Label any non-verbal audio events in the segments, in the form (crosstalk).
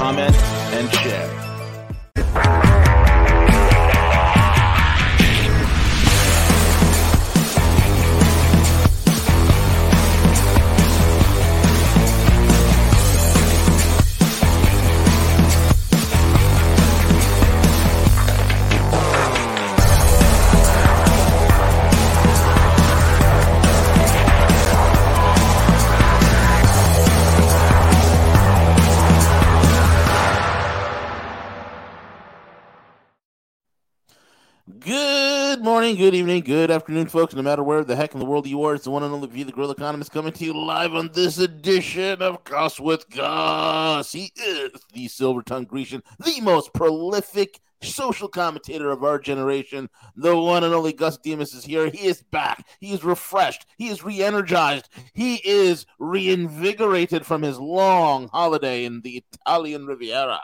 comment, and share. Morning, good evening, good afternoon, folks. No matter where the heck in the world you are, it's the one and only V, the Grill Economist, coming to you live on this edition of Cuss with Gus. He is the silver tongued Grecian, the most prolific social commentator of our generation. The one and only Gus Demos is here. He is back. He is refreshed. He is re energized. He is reinvigorated from his long holiday in the Italian Riviera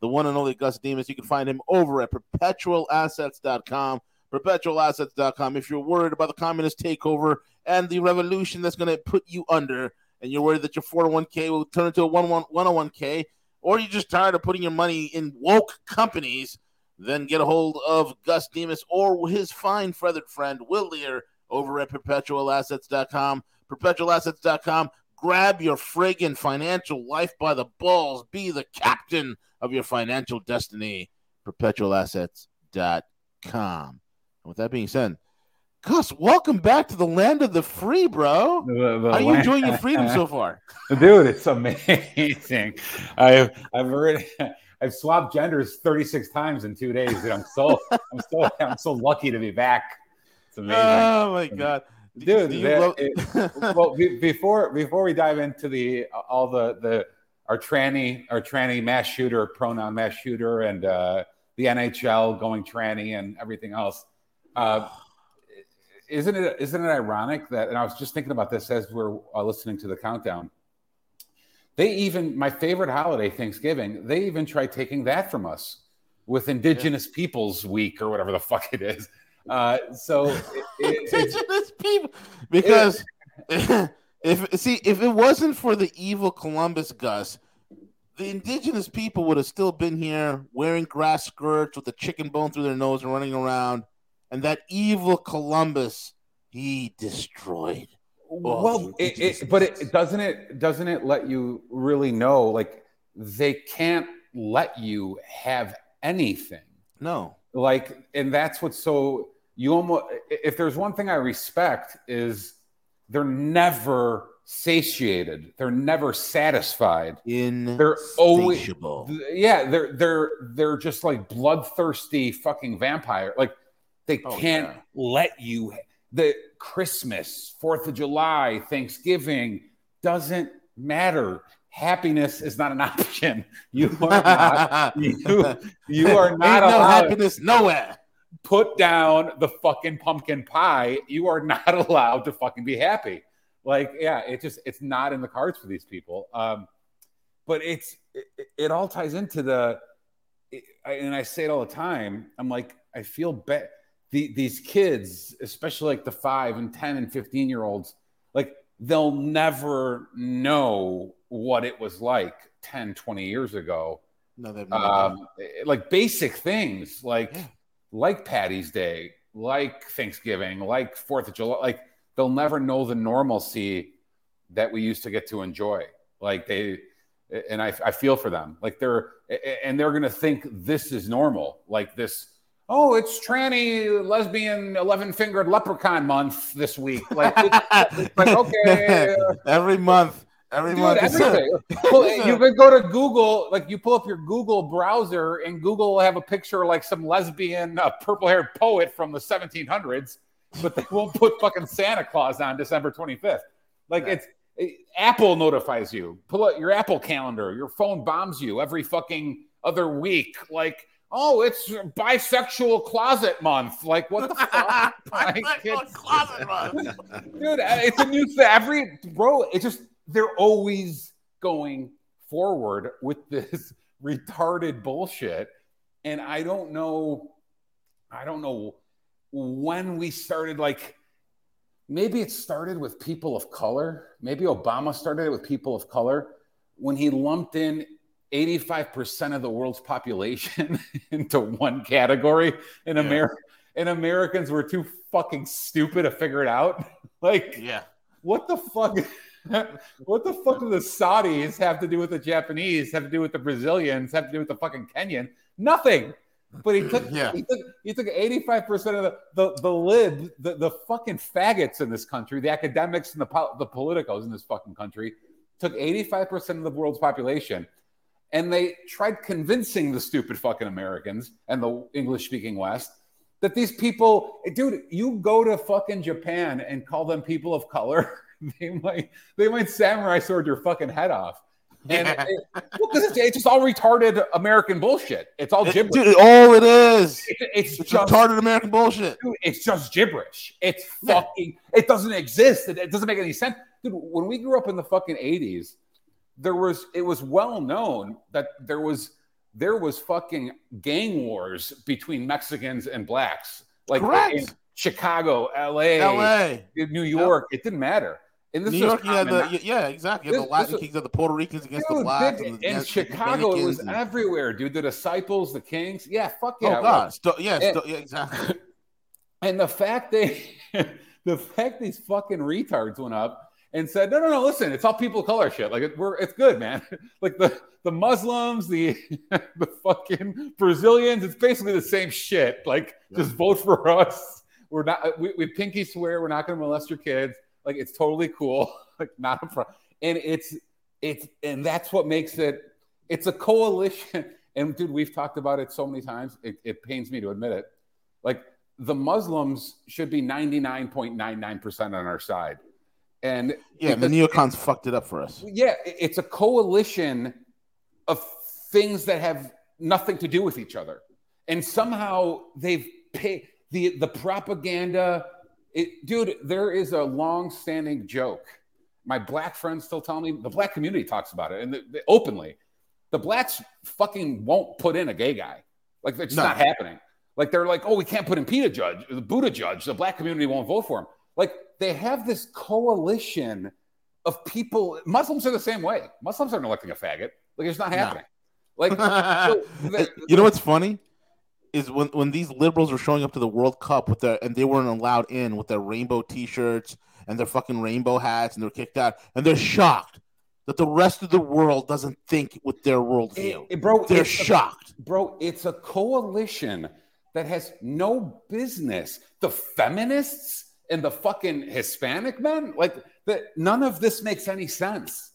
the one and only Gus Demos. You can find him over at perpetualassets.com. Perpetualassets.com. If you're worried about the communist takeover and the revolution that's going to put you under, and you're worried that your 401k will turn into a 101k, or you're just tired of putting your money in woke companies, then get a hold of Gus Demos or his fine feathered friend Will Lear over at perpetualassets.com. Perpetualassets.com. Grab your friggin' financial life by the balls. Be the captain of your financial destiny. Perpetualassets.com. With that being said, Gus, welcome back to the land of the free, bro. The- the How are you enjoying your (laughs) freedom so far? Dude, it's amazing. (laughs) I've I've already (laughs) I've swapped genders 36 times in two days, and I'm so I'm so I'm so lucky to be back. It's amazing. Oh my god, Dude, Do that- love- it- well, be, before before we dive into the all the the our tranny our tranny mass shooter pronoun mass shooter and uh, the NHL going tranny and everything else, uh, isn't it isn't it ironic that? And I was just thinking about this as we're uh, listening to the countdown. They even my favorite holiday, Thanksgiving. They even tried taking that from us with Indigenous Peoples Week or whatever the fuck it is. Uh, so it, it, indigenous people because (laughs) if see if it wasn't for the evil Columbus Gus, the indigenous people would have still been here wearing grass skirts with a chicken bone through their nose and running around, and that evil Columbus he destroyed. all well it, it, but it doesn't it doesn't it let you really know like they can't let you have anything? No, like and that's what's so you almost if there's one thing i respect is they're never satiated. They're never satisfied. In they're always- yeah they're they're they're just like bloodthirsty fucking vampire like they Oh, can't yeah. let you the christmas fourth of july thanksgiving doesn't matter. Happiness is not an (laughs) option. You are not (laughs) you, you are Ain't not no allowed happiness nowhere. put down the fucking pumpkin pie. You are not (laughs) allowed to fucking be happy. Like yeah it just it's not in the cards for these people. Um but it's it, it all ties into the it, I, and i say it all the time. I'm like i feel bad the, these kids especially like the 5 and 10 and 15 year olds like they'll never know what it was like 10 20 years ago No, they've um, eh, like basic things like Yeah. like Patty's Day, like Thanksgiving, like Fourth of July. Like they'll never know the normalcy that we used to get to enjoy. Like they, eh, and I, I feel for them. Like they're, eh, and they're gonna think this is normal. Like this. Oh, it's tranny lesbian eleven fingered leprechaun month this week. Like, it's, it's like (laughs) okay, every month, every Dude, month. everything. Well, (laughs) you could go to Google, like you pull up your Google browser, and Google will have a picture of, like some lesbian uh, purple-haired poet from the 1700s, but they won't put fucking Santa Claus on December 25th. Like Yeah. it's Apple notifies you. Pull out your Apple calendar. Your phone bombs you every fucking other week. Like, oh, it's bisexual closet month. Like, what the fuck? (laughs) bisexual closet month. Dude, uh, it's a new thing. Every bro, it's just they're always going forward with this (laughs) retarded bullshit. And I don't know, I don't know when we started like maybe it started with people of color. Maybe Obama started it with people of color when he lumped in 85% of the world's population (laughs) into one category in yeah. America. And Americans were too fucking stupid to figure it out. (laughs) like, yeah, what the fuck? (laughs) what the fuck do the Saudis have to do with the Japanese? Have to do with the Brazilians? Have to do with the fucking Kenyan? Nothing. But he (clears throat) took yeah. he took he took 85% of the the, the lid, the, the fucking faggots in this country, the academics and the the politicos in this fucking country, took 85% of the world's population. And they tried convincing the stupid fucking Americans and the English speaking West that these people, dude, you go to fucking Japan and call them people of color, (laughs) they might they might samurai sword your fucking head off. And yeah. it, well, it's, it's, just all retarded American bullshit. It's all gibberish. Dude, all it is. It, it's, it's just retarded American bullshit. Dude, it's just gibberish. It's fucking. Yeah. It doesn't exist. It, it doesn't make any sense, dude. When we grew up in the fucking eighties, there was it was well known that there was there was fucking gang wars between Mexicans and blacks, like Correct. in Chicago, L.A., L.A., New York. Yep. It didn't matter in New York, you had the yeah, exactly. You This, the Latin Kings, of the Puerto Ricans against dude, the blacks. in the, Chicago, it was and, everywhere, dude. The disciples, the kings. Yeah, fuck oh, yeah. Oh god, St- yeah, and, st- yeah, exactly. (laughs) And the fact they, (laughs) the fact these fucking retards went up and said, no, no, no, listen, it's all people of color shit. Like it, we're, it's good, man. (laughs) like the the Muslims, the (laughs) the fucking Brazilians, it's basically the same shit. Like yeah. just vote for us. We're not. We, we pinky swear we're not going to molest your kids like it's totally cool. (laughs) like not a problem. And it's it's and that's what makes it. It's a coalition. And dude, we've talked about it so many times. It, it pains me to admit it. Like the Muslims should be 99.99% on our side. And yeah, the neocons it, fucked it up for us. Yeah, it's a coalition of things that have nothing to do with each other. And somehow they've paid the the propaganda it, dude, there is a long-standing joke. My black friends still tell me the black community talks about it and the, the, openly. The blacks fucking won't put in a gay guy. Like it's no. not happening. Like they're like, oh, we can't put in Peter Judge, the Buddha Judge. The black community won't vote for him. Like they have this coalition of people. Muslims are the same way. Muslims aren't electing a faggot. Like it's not happening. No. Like (laughs) so the, you know what's funny? is when when these liberals were showing up to the World Cup with their and they weren't allowed in with their rainbow T-shirts and their fucking rainbow hats and they're kicked out and they're shocked that the rest of the world doesn't think with their worldview. It, bro, they're shocked, a, bro. It's a coalition that has no business. The feminists and the fucking Hispanic men, like that. None of this makes any sense.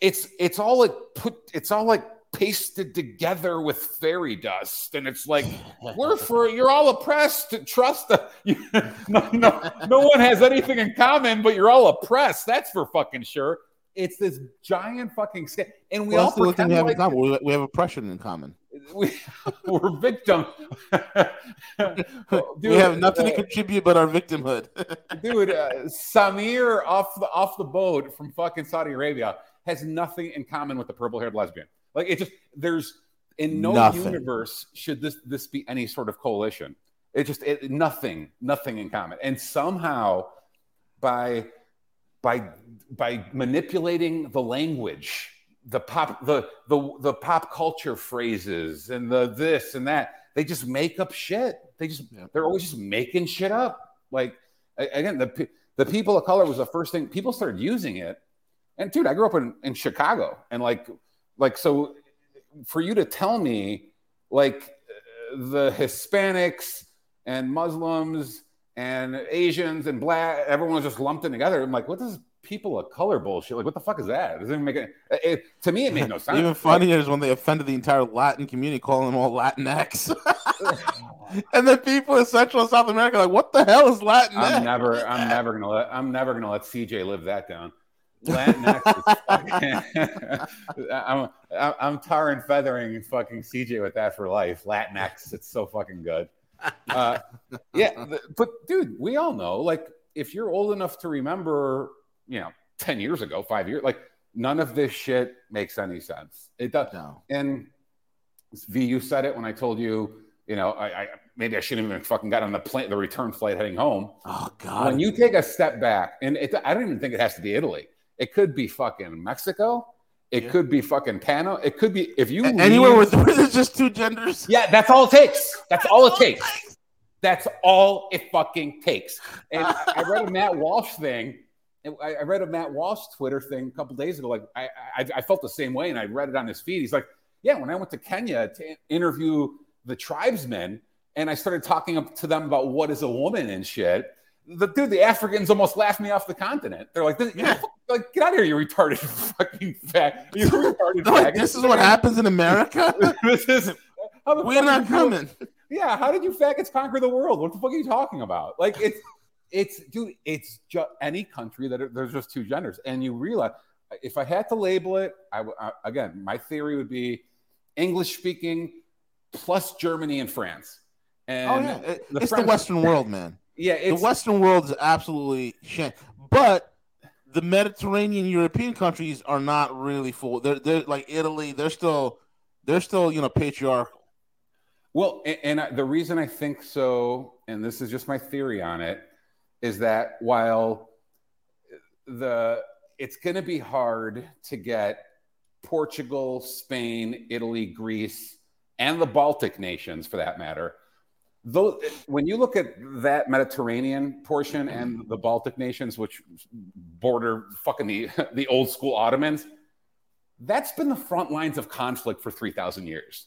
It's it's all like put. It's all like pasted together with fairy dust. And it's like, (laughs) we're for you're all oppressed. Trust (laughs) no, no, no one has anything in common, but you're all oppressed. That's for fucking sure. It's this giant fucking scam. And we well, all pretend we have, like, we have oppression in common. We, (laughs) we're victim. (laughs) dude, we have nothing uh, to contribute but our victimhood. (laughs) dude, uh, Samir off the off the boat from fucking Saudi Arabia has nothing in common with the purple haired lesbian. Like it just there's in no nothing. universe should this this be any sort of coalition. It just it, nothing, nothing in common. And somehow by by by manipulating the language, the pop the the the pop culture phrases and the this and that, they just make up shit. They just they're always just making shit up. Like again, the the people of color was the first thing people started using it. And dude, I grew up in, in Chicago and like like, so for you to tell me, like, the Hispanics and Muslims and Asians and black, everyone's just lumped in together. I'm like, what does people of color bullshit? Like, what the fuck is that? It doesn't make it, it to me, it made no (laughs) sense. Even funnier like, is when they offended the entire Latin community, calling them all Latinx. (laughs) and the people in Central and South America, like, what the hell is Latinx? I'm never, I'm never gonna let, I'm never gonna let CJ live that down. Latinx. (laughs) I'm, I'm tar and feathering fucking CJ with that for life. Latinx. It's so fucking good. Uh, yeah, but dude, we all know, like, if you're old enough to remember, you know, 10 years ago, five years, like, none of this shit makes any sense. It does. No. And V, you said it when I told you, you know, I, I maybe I shouldn't even fucking got on the plane, the return flight heading home. Oh God! When you take a step back, and it, I don't even think it has to be Italy. It could be fucking Mexico. It yeah. could be fucking Panama. It could be if you anywhere leave, (laughs) where there's just two genders. Yeah, that's all it takes. That's all it takes. That's all it fucking takes. And I, I read a Matt Walsh thing. I, read a Matt Walsh Twitter thing a couple days ago. Like I, I, I felt the same way, and I read it on his feed. He's like, "Yeah, when I went to Kenya to interview the tribesmen, and I started talking to them about what is a woman and shit." The dude, the Africans almost laughed me off the continent. They're like, yeah. like get out of here, you retarded (laughs) fucking fat. You (laughs) retarded this is what happens in America. (laughs) this is we're not coming. Yeah, how did you faggots conquer the world? What the fuck are you talking about? Like it's it's dude, it's just any country that are, there's just two genders, and you realize if I had to label it, I, I again, my theory would be English speaking plus Germany and France. Oh, and oh (laughs) yeah, the it's French, the Western world, man. Yeah, the Western world is absolutely shit. But the Mediterranean European countries are not really full. They're they're like Italy. They're still they're still you know patriarchal. Well, and, and the reason I think so, and this is just my theory on it, is that while the it's going to be hard to get Portugal, Spain, Italy, Greece, and the Baltic nations, for that matter, though when you look at that Mediterranean portion and the Baltic nations, which border fucking the (laughs) the old school Ottomans, that's been the front lines of conflict for three thousand years.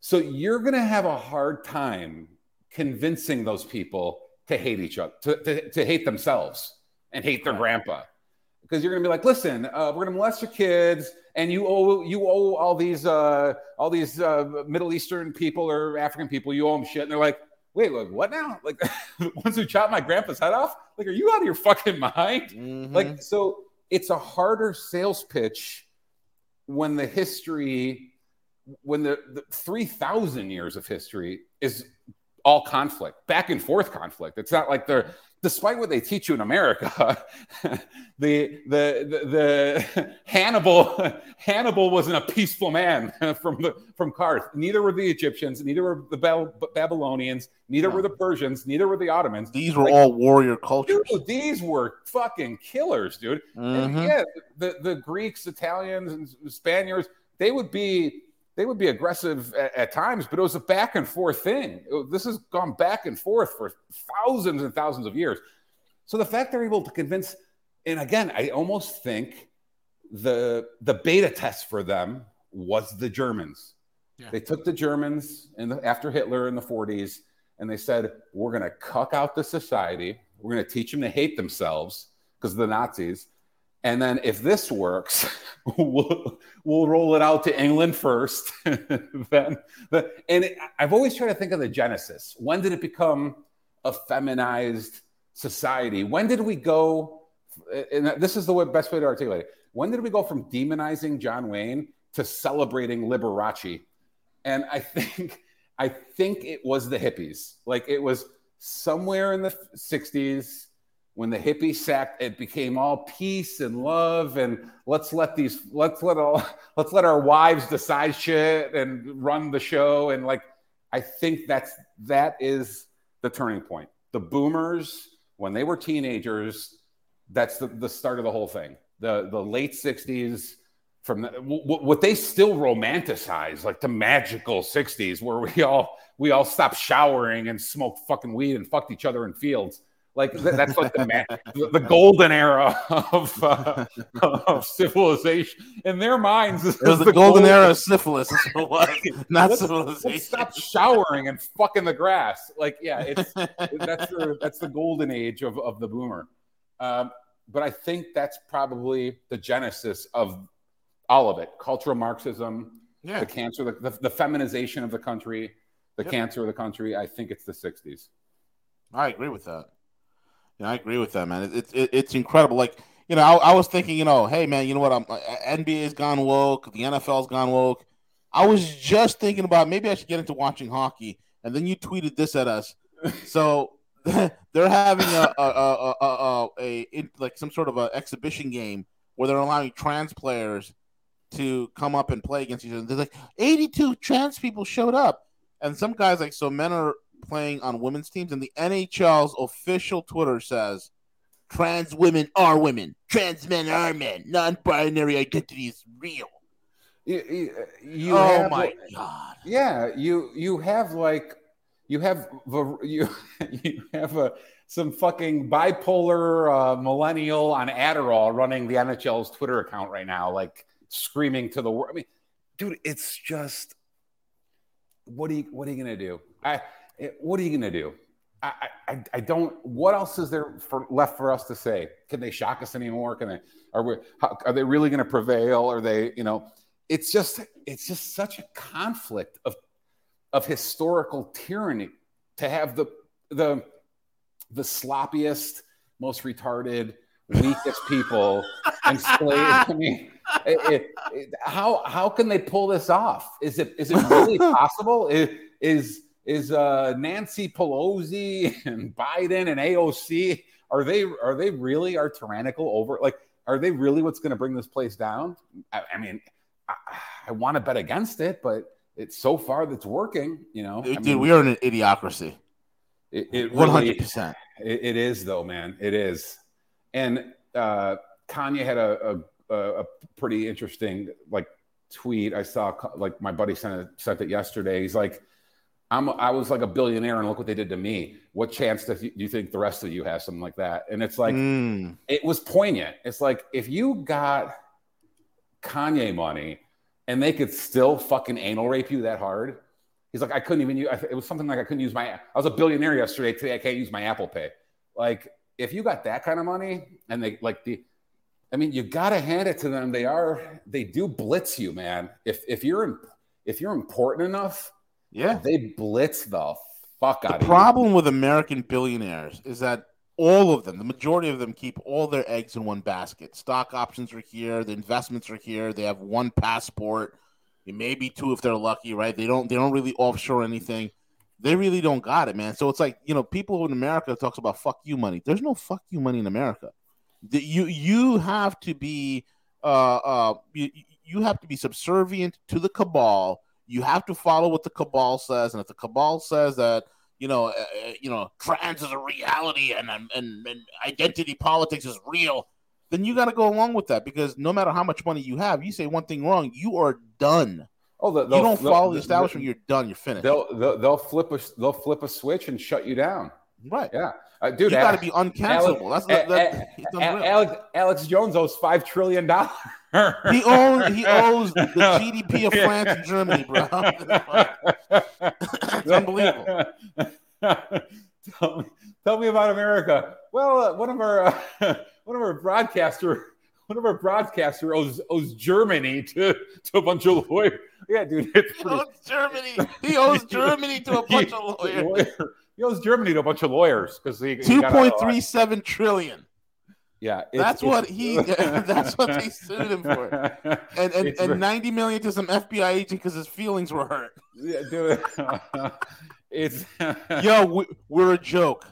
So you're going to have a hard time convincing those people to hate each other, to, to, to hate themselves and hate their grandpa. Because you're gonna be like, listen, uh, we're gonna molest your kids, and you owe you owe all these uh, all these uh, Middle Eastern people or African people, you owe them shit, and they're like, wait, like what now? Like (laughs) the ones who chopped my grandpa's head off? Like, are you out of your fucking mind? Mm-hmm. Like, so it's a harder sales pitch when the history, when the, the three thousand years of history is all conflict, back and forth conflict. It's not like they're, despite what they teach you in America, (laughs) the, the, the, the, Hannibal, (laughs) Hannibal wasn't a peaceful man (laughs) from the, from Karth. Neither were the Egyptians, neither were the Babylonians, neither no. were the Persians, neither were the Ottomans. These were like, all warrior cultures. Dude, these were fucking killers, dude. Mm-hmm. And yeah, the, the Greeks, Italians, and Spaniards, they would be they would be aggressive at, at, times, but it was a back and forth thing. It, this has gone back and forth for thousands and thousands of years. So the fact they're able to convince, and again, I almost think the the beta test for them was the Germans. Yeah. They took the Germans in the, after Hitler in the 40s, and they said, "We're going to cuck out the society. We're going to teach them to hate themselves because of the Nazis." And then if this works, (laughs) we'll, we'll roll it out to England first. (laughs) then the, and it, I've always tried to think of the genesis. When did it become a feminized society? When did we go? And this is the best way to articulate it. When did we go from demonizing John Wayne to celebrating Liberace? And I think I think it was the hippies. Like it was somewhere in the 60s when the hippie sect it became all peace and love and let's let these let's let all (laughs) let's let our wives decide shit and run the show. And like i think that's that is the turning point. The boomers when they were teenagers that's the, the start of the whole thing. The the late 60s from the, what they still romanticize like the magical 60s where we all we all stopped showering and smoked fucking weed and fucked each other in fields like that's like the, man, the golden era of, uh, of civilization in their minds. It was the, the golden, golden, era of syphilis. not let's, civilization. Let's stop showering and fucking the grass. Like, yeah, it's (laughs) that's the that's the golden age of of the boomer. Um, but I think that's probably the genesis of all of it: cultural Marxism, yeah. the cancer, the, the, the feminization of the country, the yep. cancer of the country. I think it's the '60s. I agree with that. Yeah, I agree with that, man. It's it, it's incredible. Like you know, I, I, was thinking, you know, hey man, you know what? I'm uh, NBA's gone woke, the NFL's gone woke. I was just thinking about maybe I should get into watching hockey, and then you tweeted this at us. (laughs) So (laughs) they're having a a, a, a, a, a like some sort of an exhibition game where they're allowing trans players to come up and play against each other. They're like 82 trans people showed up, and some guys like so men are playing on women's teams, and the NHL's official Twitter says trans women are women, trans men are men, non-binary identity is real. You, you oh have, my god! Yeah, you you have like you have you (laughs) you have a some fucking bipolar uh, millennial on Adderall running the NHL's Twitter account right now, like screaming to the world. I mean, dude, it's just what are you what are you gonna do? I what are you gonna do? I, I, I don't. What else is there for left for us to say? Can they shock us anymore? Can they? Are we? How, are they really going to prevail? Are they? You know, it's just it's just such a conflict of of historical tyranny to have the the the sloppiest, most retarded, weakest people (laughs) enslaved. I mean, it, it, it, how how can they pull this off? Is it is it really (laughs) possible? Is is is uh, Nancy Pelosi and Biden and AOC are they are they really are tyrannical over like are they really what's going to bring this place down? I, I mean, I, I want to bet against it, but it's so far that's working. You know, dude, mean, we are in an idiocracy. It one hundred percent. It is though, man. It is, and uh, Kanye had a, a, a pretty interesting like tweet. I saw like my buddy sent it, sent it yesterday. He's like I'm I was like a billionaire and look what they did to me. What chance do you think the rest of you have something like that? And it's like mm. it was poignant. It's like if you got Kanye money and they could still fucking anal rape you that hard. He's like, I couldn't even use. It was something like I couldn't use my. I was a billionaire yesterday. Today I can't use my Apple Pay. Like if you got that kind of money and they like the, I mean, you got to hand it to them. They are they do blitz you, man. If if you're if you're important enough yeah, they blitz the fuck out. The problem with American billionaires is that all of them, the majority of them, keep all their eggs in one basket. Stock options are here, the investments are here. They have one passport, maybe two if they're lucky, right? They don't they don't really offshore anything. They really don't got it, man. So it's like you know, people in America talks about fuck you money. There's no fuck you money in America. The, you you have to be uh uh you, you have to be subservient to the cabal you have to follow what the cabal says, and if the cabal says that you know, uh, you know, trans is a reality and, and and identity politics is real, then you got to go along with that because no matter how much money you have, you say one thing wrong, you are done. Oh, the, you don't follow the establishment, you're done. You're finished. They'll, they'll, they'll flip a they'll flip a switch and shut you down. Right. Yeah. Uh, dude, you got to be uncancelable. Alex, That's, that, that, Alex, Alex Jones owes five trillion dollars. he owns he owes the GDP of France and Germany, bro. (laughs) it's unbelievable. tell, me, tell, me, about America. Well, uh, one of our uh, (laughs) one of our broadcaster one of our broadcaster owes owes Germany to, to a bunch of lawyers. Yeah, dude, he owes Germany. He owes Germany to a (laughs) bunch of lawyers. He owes Germany to a bunch of lawyers because he two point three seven trillion. Yeah, it's, that's it's, what he. (laughs) (laughs) that's what they sued him for, (laughs) and and, and ninety million to some FBI agent because his feelings were hurt. Yeah, dude. it's yo, we, are a joke.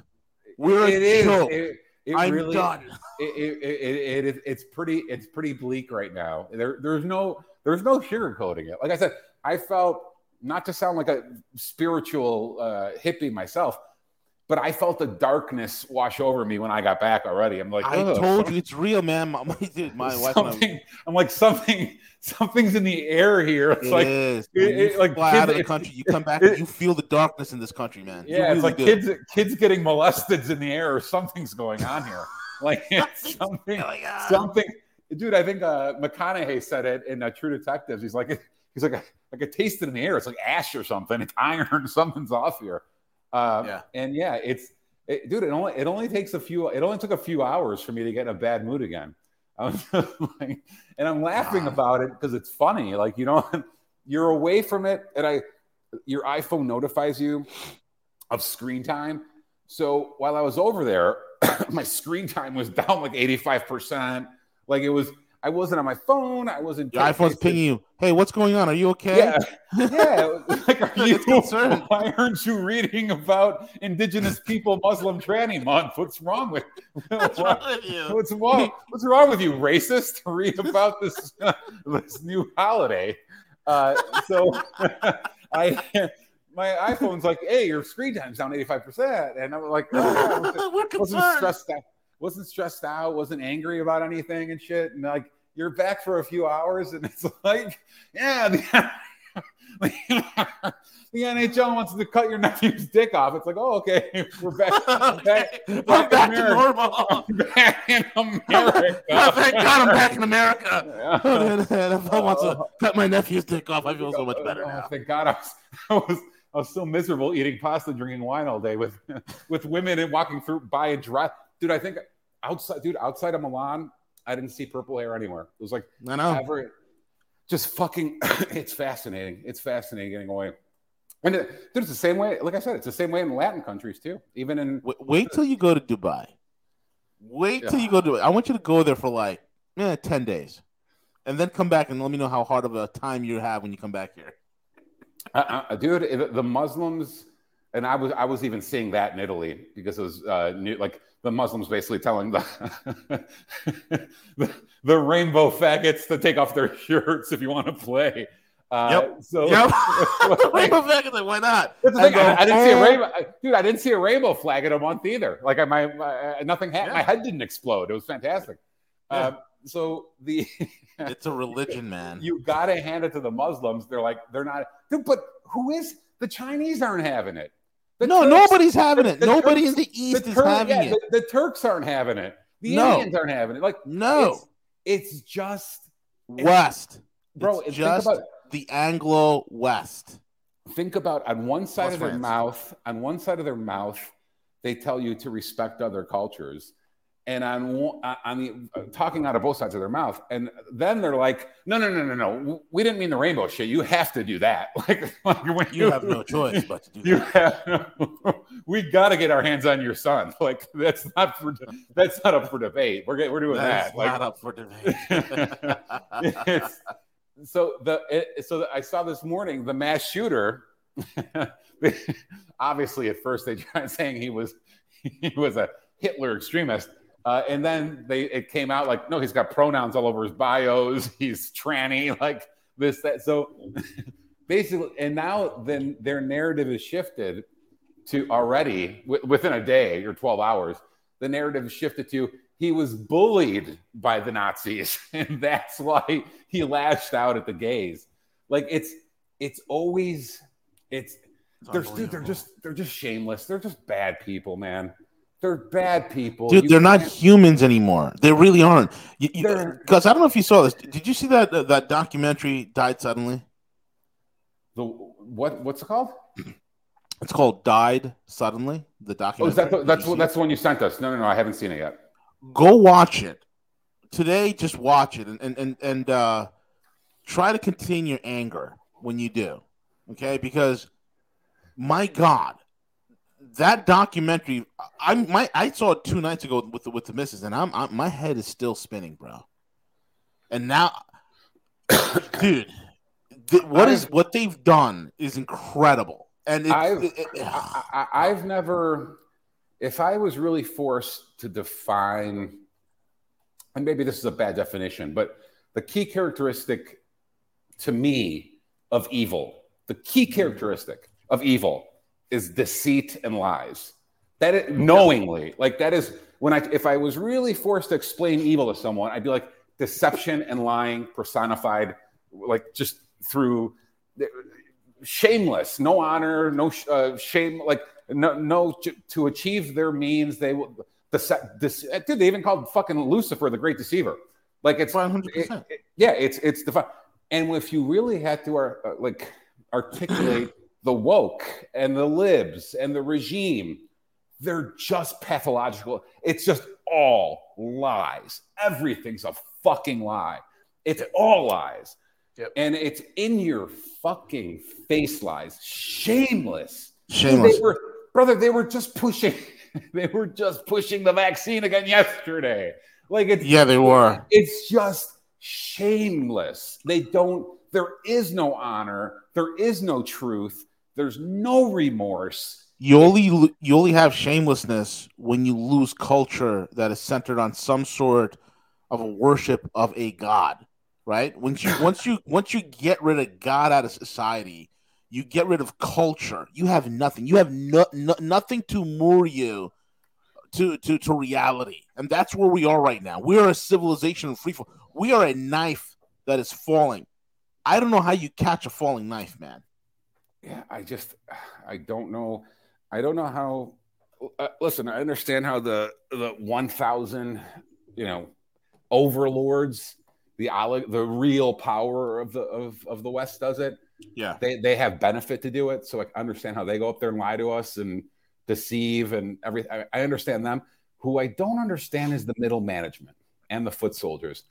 We're it a is. joke. It, it I'm really, done. It, it, it, it's pretty. It's pretty bleak right now. There, there's no, there's no sugarcoating it. Like I said, I felt not to sound like a spiritual uh, hippie myself, but I felt the darkness wash over me when I got back already. I'm like, I told you it's real, man. My, my wife. I'm, I'm like something, something's in the air here. (laughs) It's it like, is. It, it, like fly kids, out of the country, you come back, and you feel the darkness in this country, man. Yeah, it's like do. kids, kids getting molested in the air, or something's going on here. (laughs) Like (laughs) something, something. Dude, I think uh, McConaughey said it in uh, True Detectives. He's like, he's like, I could taste it in the air. It's like ash or something. It's (laughs) iron. Something's off here. Uh, yeah. And yeah, it's it, dude. It only it only takes a few. It only took a few hours for me to get in a bad mood again. (laughs) I was like, and I'm laughing about it because it's funny. Like you know, (laughs) you're away from it, and I your iPhone notifies you of screen time. So while I was over there, (coughs) my screen time was down like 85%. Like it was, I wasn't on my phone. I wasn't. Your iPhone's pinging you. Hey, what's going on? Are you okay? Yeah. (laughs) Yeah. like, are you concerned? Why aren't you reading about Indigenous People Muslim Tranny Month? What's wrong with (laughs) What's wrong with you? What's wrong? What's wrong with you, racist? To read about this (laughs) this new holiday. Uh, so I my iPhone's like, hey, your screen time's down 85%. And I'm like, oh, yeah, I wasn't, We're wasn't concerned. stressed out, wasn't stressed out, wasn't angry about anything and shit. And like, you're back for a few hours, and it's (laughs) like, yeah, the, (laughs) the NHL wants to cut your (laughs) nephew's dick off. It's like, oh, okay, we're back. I'm back, I'm back back, to normal. Back in America. Oh, thank God I'm back in America. Yeah. and if I want to cut my nephew's dick off, I feel so much oh, better Oh, now. Thank God, I was, I was, I was so miserable eating pasta, drinking wine all day with, with women and walking through by and dry. Dude, I think outside, dude, outside of Milan, I didn't see purple hair anywhere. It was like I know. ever, just fucking. (clears throat) it's fascinating. It's fascinating getting away. And it, dude, it's the same way. Like I said, it's the same way in Latin countries too. Even in Wait, wait till you go to Dubai. Wait till you go to. I want you to go there for like eh, ten days, and then come back and let me know how hard of a time you have when you come back here. Uh, uh, dude, it- the Muslims, and I was I was even seeing that in Italy because it was uh, new, like the Muslims basically telling the, (laughs) the the rainbow faggots to take off their (laughs) shirts if you want to play. Uh, Yep. So Yep. (laughs) like, Rainbow flag like, why not? that's the thing. I, I didn't see a rainbow, dude. I didn't see a rainbow flag in a month either. Like I, my, my nothing happened. Yeah. My head didn't explode. It was fantastic. Yeah. Uh, so the It's a religion, man. you got to hand it to the Muslims. They're like, they're not. Dude, but who is the Chinese aren't having it? The no, Turks- nobody's having the- it. the Nobody Turks- in the The, East is having yeah, it. The, the Turks aren't having it. The No. Indians aren't having it. Like, No, it's, it's just, West, bro. It's just think about the Anglo West. think about on one side Plus of their France. mouth. On one side of their mouth, they tell you to respect other cultures. And on on the talking out of both sides of their mouth, and then they're like, "No, no, no, no, no. We didn't mean the rainbow shit. You have to do that. (laughs) Like, like when You have no choice but to do you that. have (laughs) we got to get our hands on your son (laughs) like that's not for that's not up for debate we're we're doing That that, not up for debate. So the it, so i saw this morning the mass shooter obviously at first they tried saying he was he was a hitler extremist uh, and then they it came out like no he's got pronouns all over his bios. (laughs) He's tranny (laughs) like this that. So (laughs) basically and now then their narrative is shifted to already w- within a day or 12 hours the narrative shifted to he was bullied by the nazis. And that's why he lashed out at the gays. Like it's it's always it's they're, dude, they're just they're just shameless. They're just bad people man they're bad people Dude, You they're not can't- humans anymore. They really aren't. Because I don't know if you saw this. Did you see that that, that documentary died suddenly? the what what's it called It's called Died Suddenly. The oh documentary. is that the, that's see that's the one you sent us no no no i haven't seen it yet? Go watch it today. Just watch it and and and, and uh, try to contain your anger when you do. Okay, because my God, that documentary. I my I saw it two nights ago with the with the missus, and I'm, I'm my head is still spinning, bro. And now, (coughs) dude, th- what is what they've done is incredible, and it's, I've- it, it- I, I, I've never, if I was really forced to define, and maybe this is a bad definition, but the key characteristic to me of evil, the key mm-hmm. characteristic of evil is deceit and lies. That is, knowingly, like that is when I, if I was really forced to explain evil to someone, I'd be like deception and lying personified, like just through shameless, no honor, no sh- uh, shame, like no, no to achieve their means. They will. Dece- dece- dude, they even called fucking Lucifer the Great Deceiver. Like it's 100%. it- it- yeah, it's it's the and if you really had to uh, like articulate the woke and the libs and the regime, they're just pathological. It's just all lies. Everything's a fucking lie. It's all lies. Yep. And it's in your fucking face lies. Shameless. shameless. They were, brother, they were just pushing. (laughs) they were just pushing the vaccine again yesterday. Like it's yeah, they were. It's just shameless. They don't. There is no honor. There is no truth. There's no remorse. You only you only have shamelessness when you lose culture that is centered on some sort of a worship of a god, right? Once you once you (laughs) once you get rid of God out of society, you get rid of culture. You have nothing. You have no, no, nothing to moor you to, to to reality, and that's where we are right now. We are a civilization of free fall. We are a knife that is falling. I don't know how you catch a falling knife, man. Yeah, I just I don't know. I don't know how. Uh, listen, I understand how the the one thousand, you know, overlords, the the real power of the of, of the West does it. Yeah, they they have benefit to do it, so I understand how they go up there and lie to us and deceive and everything. I, I understand them. Who I don't understand is the middle management and the foot soldiers.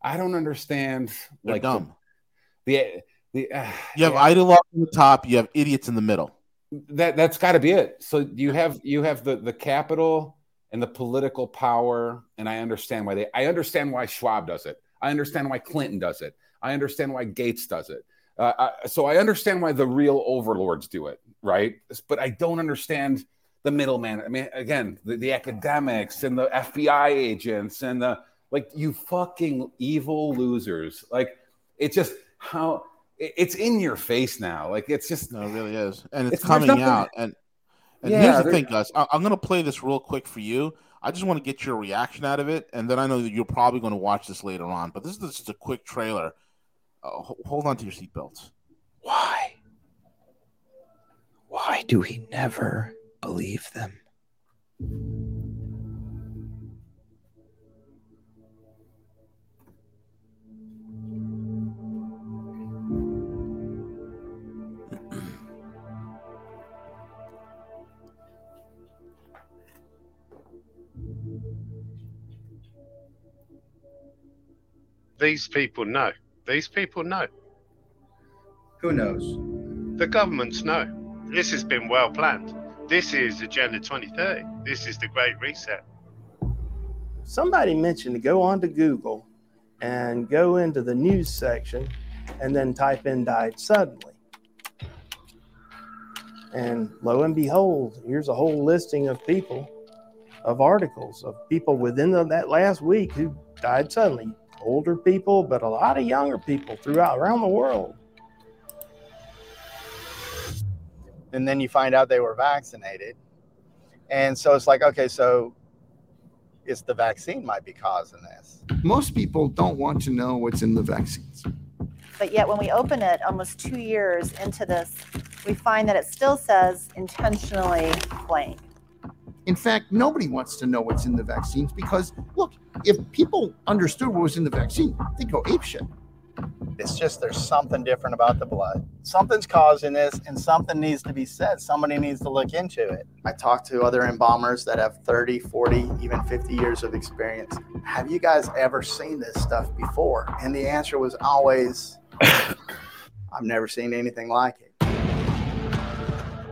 I don't understand They're like dumb. The the, the uh, you have yeah. in the top. You have idiots in the middle. That that's got to be it. So you have you have the the capital and the political power, and I understand why they. I understand why Schwab does it. I understand why Clinton does it. I understand why Gates does it. Uh, I, so I understand why the real overlords do it, right? But I don't understand the middleman. I mean, again, the, the academics and the FBI agents and the like. You fucking evil losers! Like it's just how it's in your face now. Like it's just no, it really is, and it's, it's coming out. And and yeah, here's the thing, guys. I, am gonna play this real quick for you. I just want to get your reaction out of it, and then I know that you're probably going to watch this later on. But this is just a quick trailer. Uh, hold on to your seatbelts. Why? Why do we never believe them? These people know. These people know. Who knows? The governments know. This has been well planned. This is Agenda 2030. This is the Great Reset. Somebody mentioned to go onto Google and go into the news section and then type in died suddenly. And lo and behold, here's a whole listing of people, of articles of people within the, that last week who died suddenly older people, but a lot of younger people throughout around the world. And then you find out they were vaccinated. And so it's like, okay, so it's the vaccine might be causing this. Most people don't want to know what's in the vaccines. But yet, when we open it almost two years into this, we find that it still says intentionally plain. In fact, nobody wants to know what's in the vaccines because, look, if people understood what was in the vaccine, they'd go apeshit. It's just there's something different about the blood. Something's causing this, and something needs to be said. Somebody needs to look into it. I talked to other embalmers that have 30, 40, even 50 years of experience. Have you guys ever seen this stuff before? And the answer was always, (laughs) I've never seen anything like it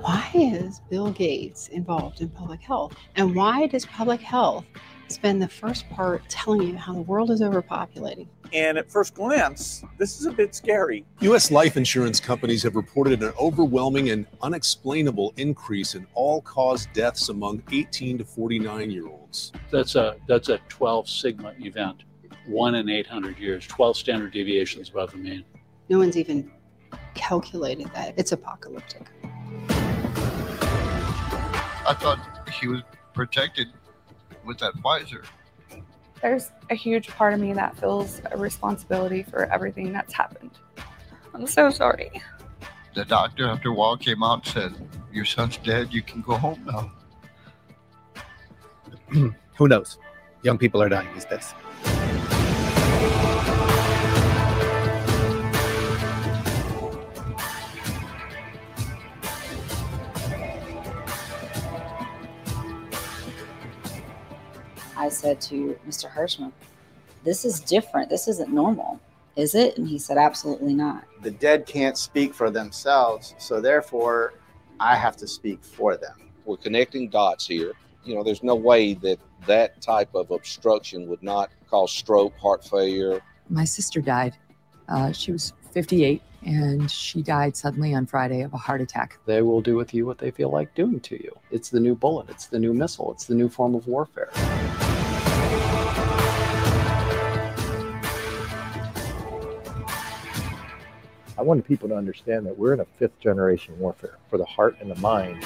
why is Bill Gates involved in public health? And why does public health spend the first part telling you how the world is overpopulating? And at first glance, this is a bit scary. U.S. life insurance companies have reported an overwhelming and unexplainable increase in all cause deaths among 18 to 49 year olds. That's a, that's a 12 sigma event, one in 800 years, 12 standard deviations above the mean. No one's even calculated that. It's apocalyptic. I thought he was protected with that Pfizer. There's a huge part of me that feels a responsibility for everything that's happened. I'm so sorry. The doctor, after a while, came out and said, Your son's dead. You can go home now. (clears throat) Who knows? Young people are dying these days. I said to Mr. Hirschman, This is different. This isn't normal, is it? And he said, Absolutely not. The dead can't speak for themselves. So therefore, I have to speak for them. We're connecting dots here you know, there's no way that that type of obstruction would not cause stroke, heart failure. My sister died. Uh, she was 58 and she died suddenly on Friday of a heart attack. They will do with you what they feel like doing to you. It's the new bullet, it's the new missile, it's the new form of warfare. I wanted people to understand that we're in a fifth generation warfare for the heart and the mind.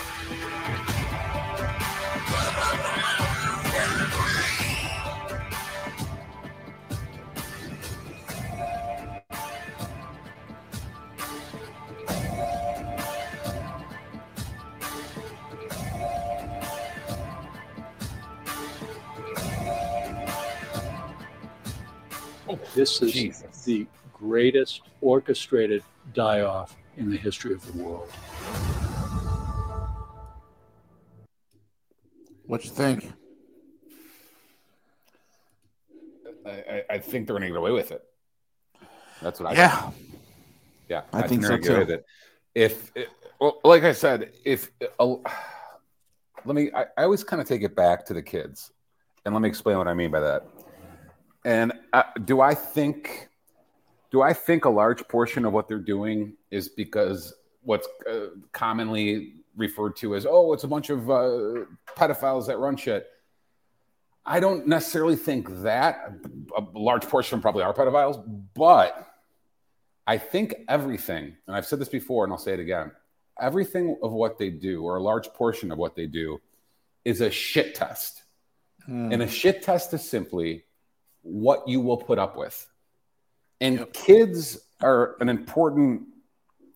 This is the greatest orchestrated die off in the history of the world. What you think? I, I, I think they're going to get away with it. That's what I Yeah. think. Yeah, I think they're so gonna get away too. with it. If, it- well, like I said, if uh, let me, I, I always kind of take it back to the kids, and let me explain what I mean by that. And uh, do I think, do I think a large portion of what they're doing is because what's uh, commonly referred to as, oh, it's a bunch of uh, pedophiles that run shit. I don't necessarily think that. A large portion probably are pedophiles, but I think everything, and I've said this before and I'll say it again everything of what they do, or a large portion of what they do, is a shit test. And a shit test is simply what you will put up with. And kids are an important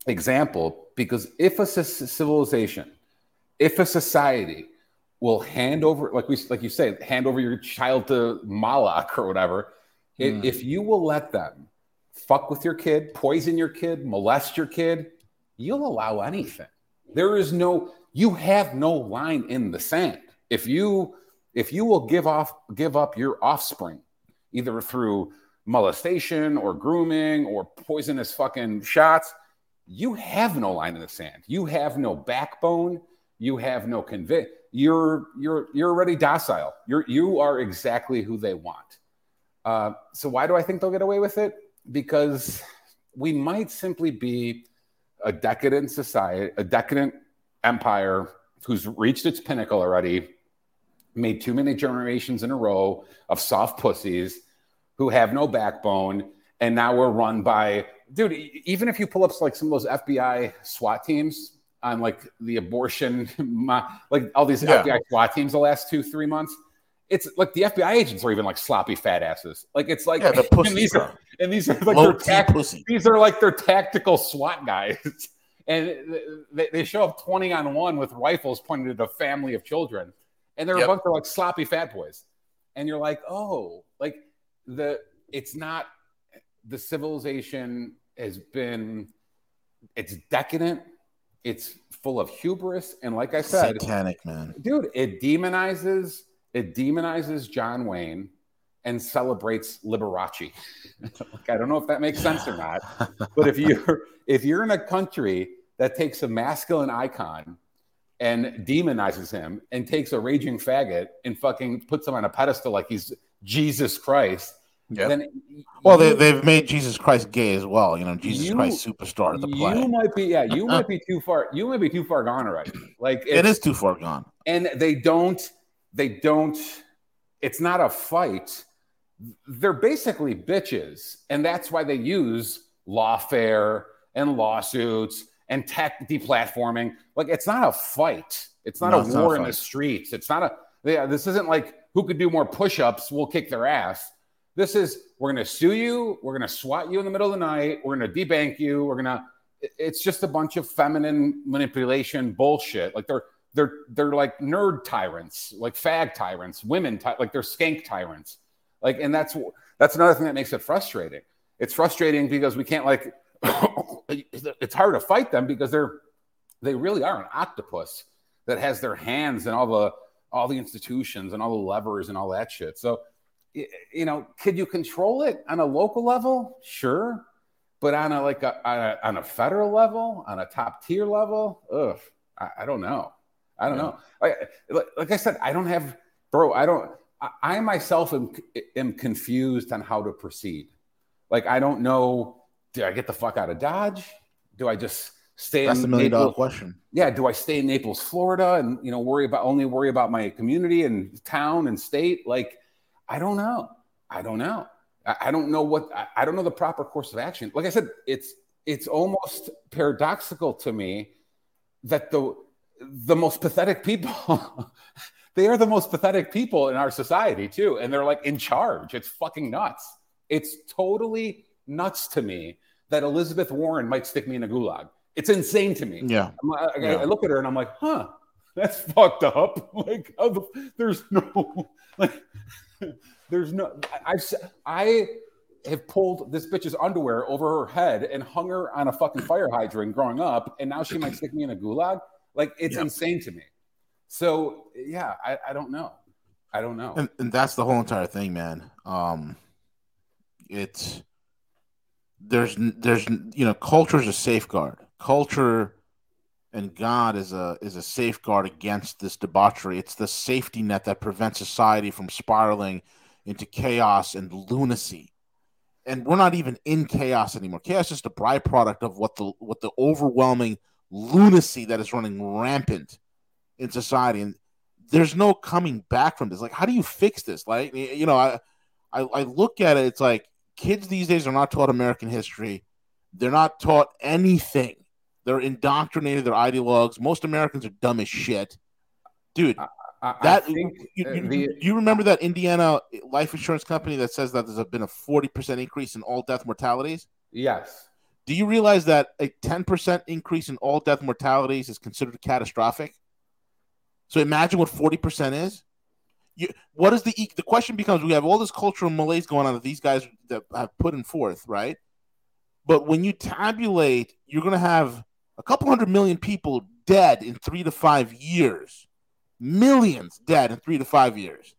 example because if a civilization, if a society will hand over, like we, like you say, hand over your child to Moloch or whatever, Mm. if you will let them fuck with your kid, poison your kid, molest your kid, you'll allow anything. There is no, you have no line in the sand. If you, if you will give off, give up your offspring, either through molestation or grooming or poisonous fucking shots, you have no line in the sand. You have no backbone. You have no convict. You're you're you're already docile. You're you are exactly who they want. Uh, so why do I think they'll get away with it? Because we might simply be a decadent society, a decadent empire who's reached its pinnacle already, made too many generations in a row of soft pussies who have no backbone, and now we're run by dude. Even if you pull up like some of those FBI SWAT teams on like the abortion, (laughs) like all these Yeah. FBI SWAT teams the last two three months, it's like the FBI agents are even like sloppy fat asses. Like it's like Yeah, the (laughs) and these bro. are and these are like Low their tac- pussy. these are like their tactical SWAT guys. (laughs) And they, they show up 20 on one with rifles pointed at a family of children. And they're Yep. a bunch of like sloppy fat boys. And you're like, oh, like the it's not the civilization has been it's decadent, it's full of hubris, and like I said, Satanic, man. dude, it demonizes it demonizes John Wayne and celebrates Liberace. (laughs) like, I don't know if that makes sense or not, but if you're if you're in a country that takes a masculine icon and demonizes him and takes a raging faggot and fucking puts him on a pedestal like he's Jesus Christ, Yep. then Well, they, you- they've made Jesus Christ gay as well. You know, Jesus You- Christ superstar of the you planet. might be yeah you might (laughs) be too far you might be too far gone already like it's- too far gone. and they don't they don't it's not a fight they're basically bitches and that's why they use lawfare and lawsuits and tech deplatforming. Like it's not a fight. It's not No, a it's not a war in the streets. It's not a yeah this isn't like who could do more push-ups we'll kick their ass. This is we're going to sue you we're going to swat you in the middle of the night we're going to debank you we're going to it's just a bunch of feminine manipulation bullshit. Like they're they're they're like nerd tyrants like fag tyrants women ty- like they're skank tyrants. Like and that's that's another thing that makes it frustrating. It's frustrating because we can't like (coughs) it's hard to fight them because they're they really are an octopus that has their hands in all the all the institutions and all the levers and all that shit so you know could you control it on a local level sure but on a like a, on a, on a federal level on a top tier level ugh I, I don't know I don't know. Like, like- like I said, I don't have, bro. I don't. I, I myself am am confused on how to proceed. Like I don't know. Do I get the fuck out of Dodge? Do I just stay? That's in the million dollar Naples? question. Yeah. Do I stay in Naples, Florida, and you know worry about only worry about my community and town and state? Like I don't know. I don't know. I, I don't know what. I, I don't know the proper course of action. Like I said, it's it's almost paradoxical to me that the the most pathetic people (laughs) they are the most pathetic people in our society too and they're like in charge it's fucking nuts it's totally nuts to me that elizabeth warren might stick me in a gulag it's insane to me Yeah. Like- I, Yeah. I look at her and i'm like huh that's (laughs) fucked up (laughs) like how the, there's no (laughs) like there's no I- i've i have pulled this bitch's underwear over her head and hung her on a fucking (clears throat) fire hydrant growing up, and now she might stick me in a gulag. Like it's Yeah. insane to me. So yeah, I, I don't know. I don't know. and, and that's the whole entire thing, man. Um, it's there's there's you know culture is a safeguard. Culture and God is a is a safeguard against this debauchery. It's the safety net that prevents society from spiraling into chaos and lunacy. And we're not even in chaos anymore. Chaos is just a byproduct of what the what the overwhelming lunacy that is running rampant in society. And there's no coming back from this. Like, how do you fix this? Like, you know, I, I, I look at it. It's like kids these days are not taught American history. They're not taught anything. They're indoctrinated. They're ideologues. Most Americans are dumb as shit, dude. I- I that think, you, you- the- you remember that Indiana life insurance company that says that there's been a forty percent increase in all death mortalities? Yes. Do you realize that a ten percent increase in all death mortalities is considered catastrophic? So imagine what forty percent is. You, what is the the question becomes? We have all this cultural malaise going on that these guys that have put in forth, right? But when you tabulate, you're going to have a couple hundred million people dead in three to five years, millions dead in three to five years.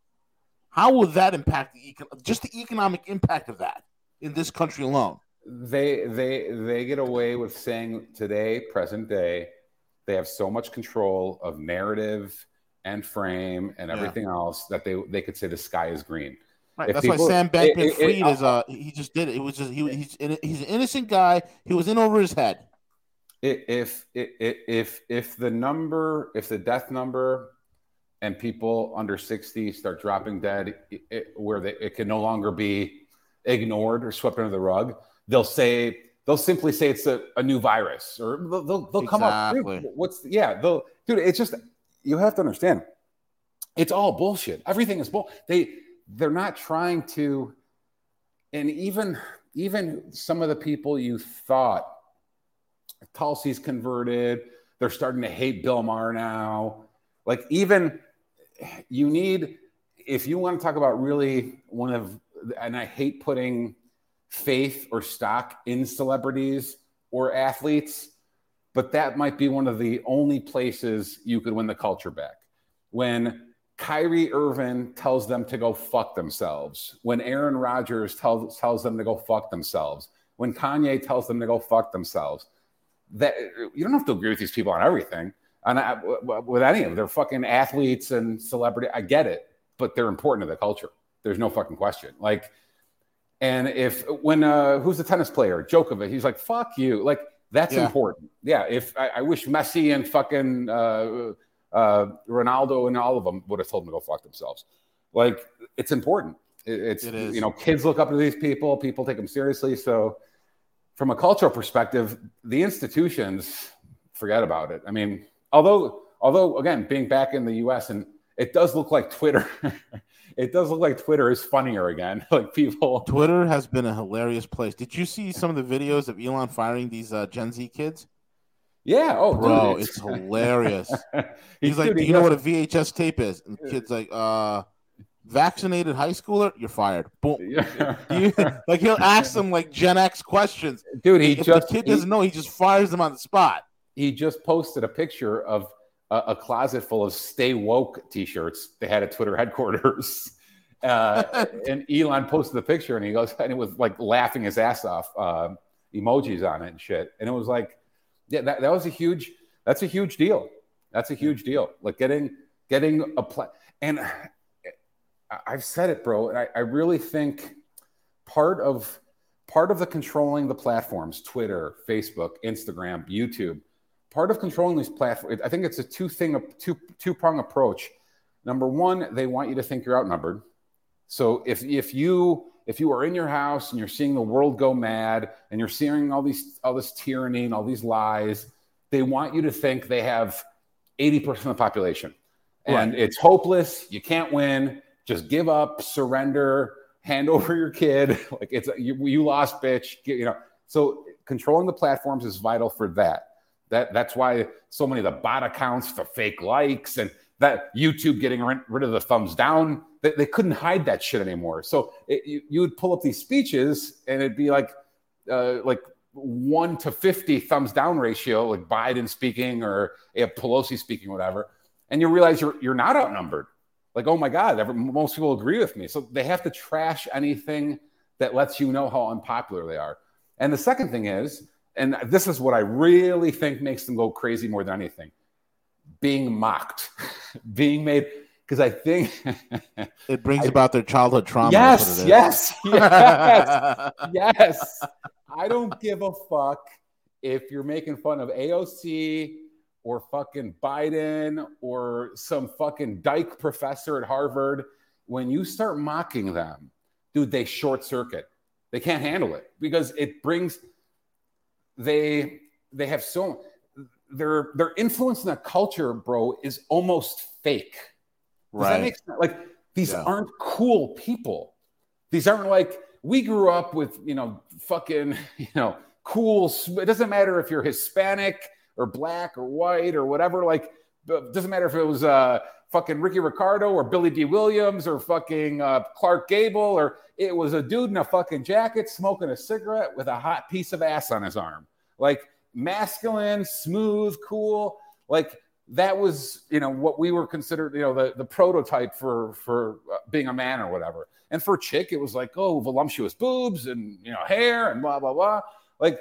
How will that impact the econ- just the economic impact of that in this country alone? they they they get away with saying today present day they have so much control of narrative and frame and Yeah. everything else that they they could say the sky is green Right. If That's people- why Sam Bankman Fried is uh he just did it. It was just he he's he's an innocent guy. He was in over his head. if i- i- if if the number if the death number and people under 60 start dropping dead it, where they, it can no longer be ignored or swept under the rug they'll say they'll simply say it's a, a new virus or they'll, they'll, they'll come up Exactly. "Dude, what's yeah they'll dude it's just you have to understand it's all bullshit everything is bull they they're not trying to and even even some of the people you thought Tulsi's converted. They're starting to hate Bill Maher now. Like even you need if you want to talk about really one of and I hate putting faith or stock in celebrities or athletes, but that might be one of the only places you could win the culture back. When Kyrie Irving tells them to go fuck themselves, when Aaron Rodgers tells tells them to go fuck themselves, when Kanye tells them to go fuck themselves, that you don't have to agree with these people on everything. And w- with any of them, they're fucking athletes and celebrity. I get it, but they're important to the culture. There's no fucking question. Like, and if when uh, who's the tennis player, Djokovic, he's like, "Fuck you." Like that's Yeah. important. Yeah. If I, I wish Messi and fucking uh, uh, Ronaldo and all of them would have told them to go fuck themselves. Like it's important. It- it's It you know kids look up to these people. People take them seriously. So from a cultural perspective, the institutions forget about it. I mean, although although again, being back in the U.S. and it does look like Twitter. (laughs) it does look like Twitter is funnier again. (laughs) Like people. (laughs) Twitter has been a hilarious place. Did you see some of the videos of Elon firing these uh, Gen Z kids? Yeah. Oh, bro, dude, it's, hilarious. (laughs) He- He's like, dude, "Do you know what a VHS tape is?" And the kid's like, "Uh, vaccinated high schooler, you're fired." Boom. Do you- like he'll ask them like Gen X questions, Dude, he if just- the kid he- doesn't know, he just fires them on the spot. he just posted a picture of a, a closet full of "Stay Woke" T-shirts they had at Twitter headquarters. (laughs) Uh, and Elon posted the picture, and he goes, and it was like laughing his ass off, uh, emojis on it and shit. And it was like, yeah, that, that was a huge, that's a huge deal. That's a huge deal. Like getting getting a pla- and I've said it, bro. and I, I really think part of part of the controlling the platforms, Twitter, Facebook, Instagram, YouTube, part of controlling these platforms, I think it's a two thing, a two two prong approach. Number one, they want you to think you're outnumbered. So if if you if you are in your house and you're seeing the world go mad and you're seeing all these all this tyranny and all these lies, they want you to think they have 80% of the population. And Right. it's hopeless, you can't win, just give up, surrender, hand (laughs) over your kid. Like it's you, you lost bitch, you know. So controlling the platforms is vital for that. That that's why so many of the bot accounts, the fake likes, and that YouTube getting rid of the thumbs down, they, they couldn't hide that shit anymore. So it, you, you would pull up these speeches, and it'd be like uh, like one to fifty thumbs down ratio, like Biden speaking or uh, Pelosi speaking, whatever, and you realize you're you're not outnumbered. Like, oh my God, every, most people agree with me. So they have to trash anything that lets you know how unpopular they are. And the second thing is, and this is what I really think makes them go crazy more than anything being mocked, (laughs) being made, because I think (laughs) It brings about their childhood trauma. Yes, yes, (laughs) yes, yes. I don't give a fuck if you're making fun of AOC or fucking Biden or some fucking dyke professor at Harvard. When you start mocking them, dude, they short circuit. They can't handle it because it brings they they have so their their influence in the culture, bro, is almost fake. Does that Right. make sense? Like these Yeah. aren't cool people. These aren't like we grew up with, you know, fucking, (laughs) you know, cool. It doesn't matter if you're Hispanic or black or white or whatever. Like, doesn't matter if it was uh, fucking Ricky Ricardo or Billy Dee Williams or fucking uh, Clark Gable or it was a dude in a fucking jacket smoking a cigarette with a hot piece of ass on his arm. Like, masculine, smooth, cool. Like, that was you know what we were considered you know the, the prototype for for uh, being a man or whatever and for chick it was like oh voluptuous boobs and you know hair and blah blah blah like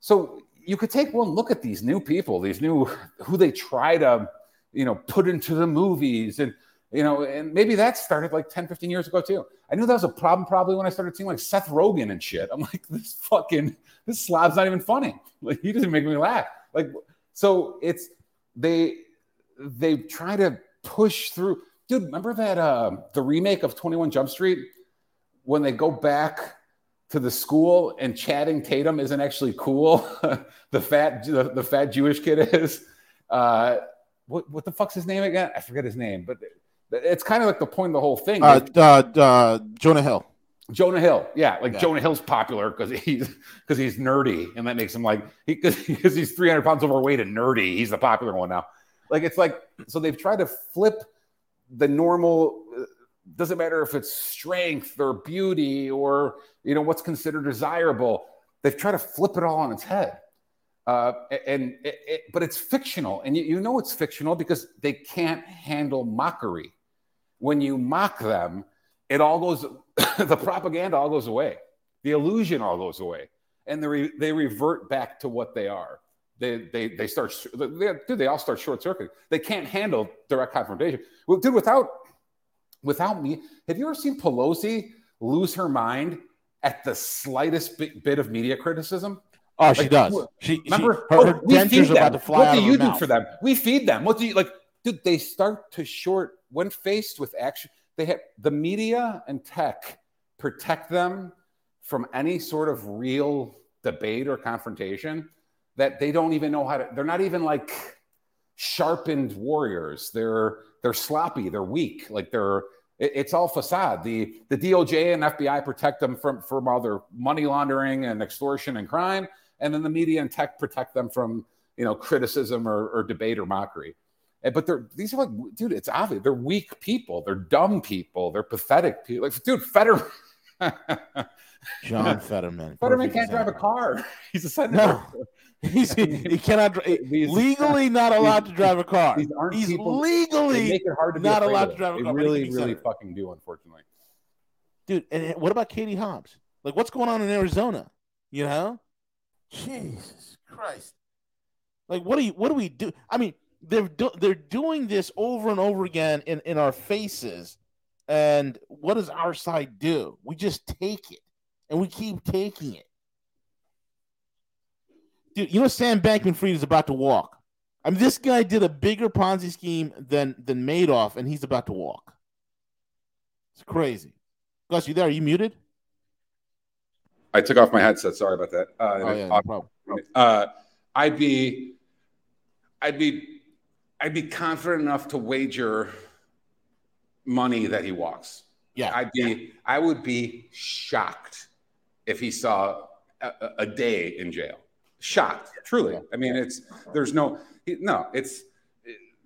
so you could take one look at these new people these new who they try to you know put into the movies and you know and maybe that started like 10 15 years ago too. I knew that was a problem probably when i started seeing like seth rogen and shit. I'm (laughs) like this fucking this slob's not even funny. Like he doesn't make me laugh. Like so it's they they try to push through. Dude remember that uh the remake of 21 jump street? When they go back to the school and Channing Tatum isn't actually cool. (laughs) The fat the, the fat jewish kid is. Uh what, what the fuck's his name again i forget his name but it's kind of like the point of the whole thing Uh, uh, uh, Jonah Hill. Jonah Hill, yeah, like Yeah. Jonah Hill's popular because he's because he's nerdy, and that makes him like he because he's three hundred pounds overweight and nerdy. He's the popular one now. Like it's like so they've tried to flip the normal. uh, Doesn't matter if it's strength or beauty or you know what's considered desirable. They've tried to flip it all on its head, uh, and it, it, but it's fictional, and you, you know it's fictional because they can't handle mockery. When you mock them, it all goes (coughs) the propaganda all goes away. The illusion all goes away. And they, re, they revert back to what they are. They they, they start they, dude, they all start short circuiting they can't handle direct confrontation. Well, dude without without me have you ever seen pelosi lose her mind at the slightest bit, bit of media criticism Oh, she Like, does. She- she- remember? her- oh, her we dentures feed are about them. to fly what out do you her do mouth. for them? We feed them. What do you like dude they start to short when faced with action they have the media and tech protect them from any sort of real debate or confrontation that they don't even know how to they're not even like sharpened warriors. They're they're sloppy. They're weak. Like they're it- it's all facade. The the doj and fbi protect them from from all their money laundering and extortion and crime and then the media and tech protect them from you know criticism or, or debate or mockery And- but they're these are like dude it's obvious they're weak people they're dumb people they're pathetic people like dude fetterman (laughs) John Fetterman. Fetterman can't drive a car. (laughs) He's a senator. No. (laughs) He's, he cannot dri- legally not allowed to drive a car. These aren't He's people- legally make it hard to not allowed to drive a car. They but he can really, really senator. fucking do, unfortunately. dude. And what about Katie Hobbs? Like, what's going on in Arizona? You know, Jesus Christ! Like, what do you? What do we do? I mean, they're do- they're doing this over and over again in in our faces. And what does our side do? We just take it, and we keep taking it. Dude, you know Sam Bankman-Fried is about to walk. I mean, this guy did a bigger Ponzi scheme than than Madoff, and he's about to walk. It's crazy. Gus, you there? Are you muted? I took off my headset. Sorry about that. Uh, Oh, yeah, no problem. uh, I'd be, I'd be, I'd be confident enough to wager money that he walks. Yeah, I'd be, I would be shocked if he saw a, a- day in jail. Shocked, truly. I mean, it's there's no, no, it's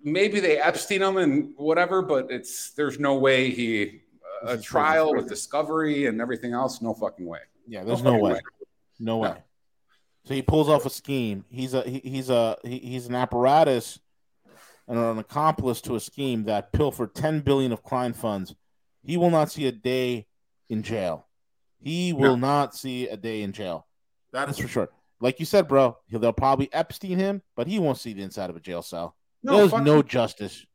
maybe they Epstein him and whatever, but it's there's no way he a trial with discovery and everything else. No fucking way. Yeah, there's no fucking way. No way. So he pulls off a scheme. He's a he, he's a he, he's an apparatus and an accomplice to a scheme that pilfered 10 billion of client funds. He will not see a day in jail. He will not see a day in jail. That is for sure. Like you said, bro, he'll, they'll probably Epstein him, but he won't see the inside of a jail cell. No, There's fuck no no. justice.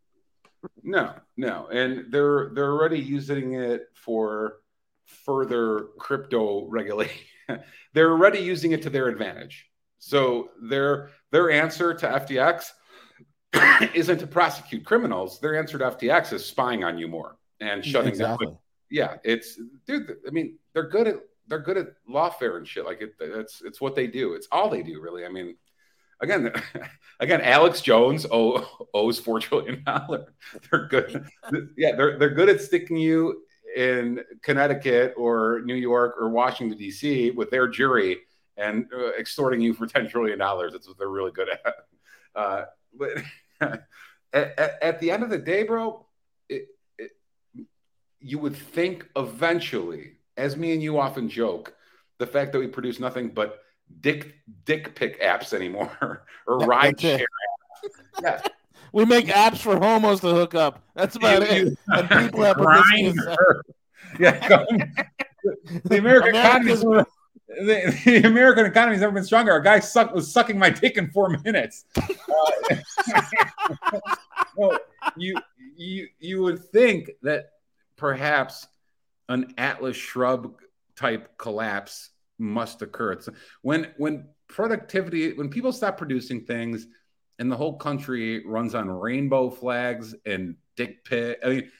No, no, and they're they're already using it for further crypto regulation. (laughs) they're already using it to their advantage. So their their answer to FTX (coughs) isn't to prosecute criminals. Their answer to FTX is spying on you more and shutting Exactly. down. Yeah, it's dude. I mean, they're good at they're good at lawfare and shit. Like it, it's it's what they do. It's all they do, really. I mean, again, (laughs) again, Alex Jones owe, (laughs) owes four trillion dollars. They're good. yeah, they're they're good at sticking you in Connecticut or New York or Washington D.C. with their jury and uh, extorting you for (laughs) ten trillion dollars. That's what they're really good at. (laughs) Uh, but (laughs) at, at, at the end of the day, bro, it, it, you would think eventually, as me and you often joke, the fact that we produce nothing but dick dick pic apps anymore or ride share. Yeah. We make apps for homos to hook up. That's about it. And people have. (laughs) Yeah, go- (laughs) the American economy. The, the American economy's never been stronger. A guy suck, was sucking my dick in four minutes. Uh, (laughs) well, you you you would think that perhaps an Atlas Shrugged type collapse must occur. It's when when productivity when people stop producing things and the whole country runs on rainbow flags and dick pit. I mean,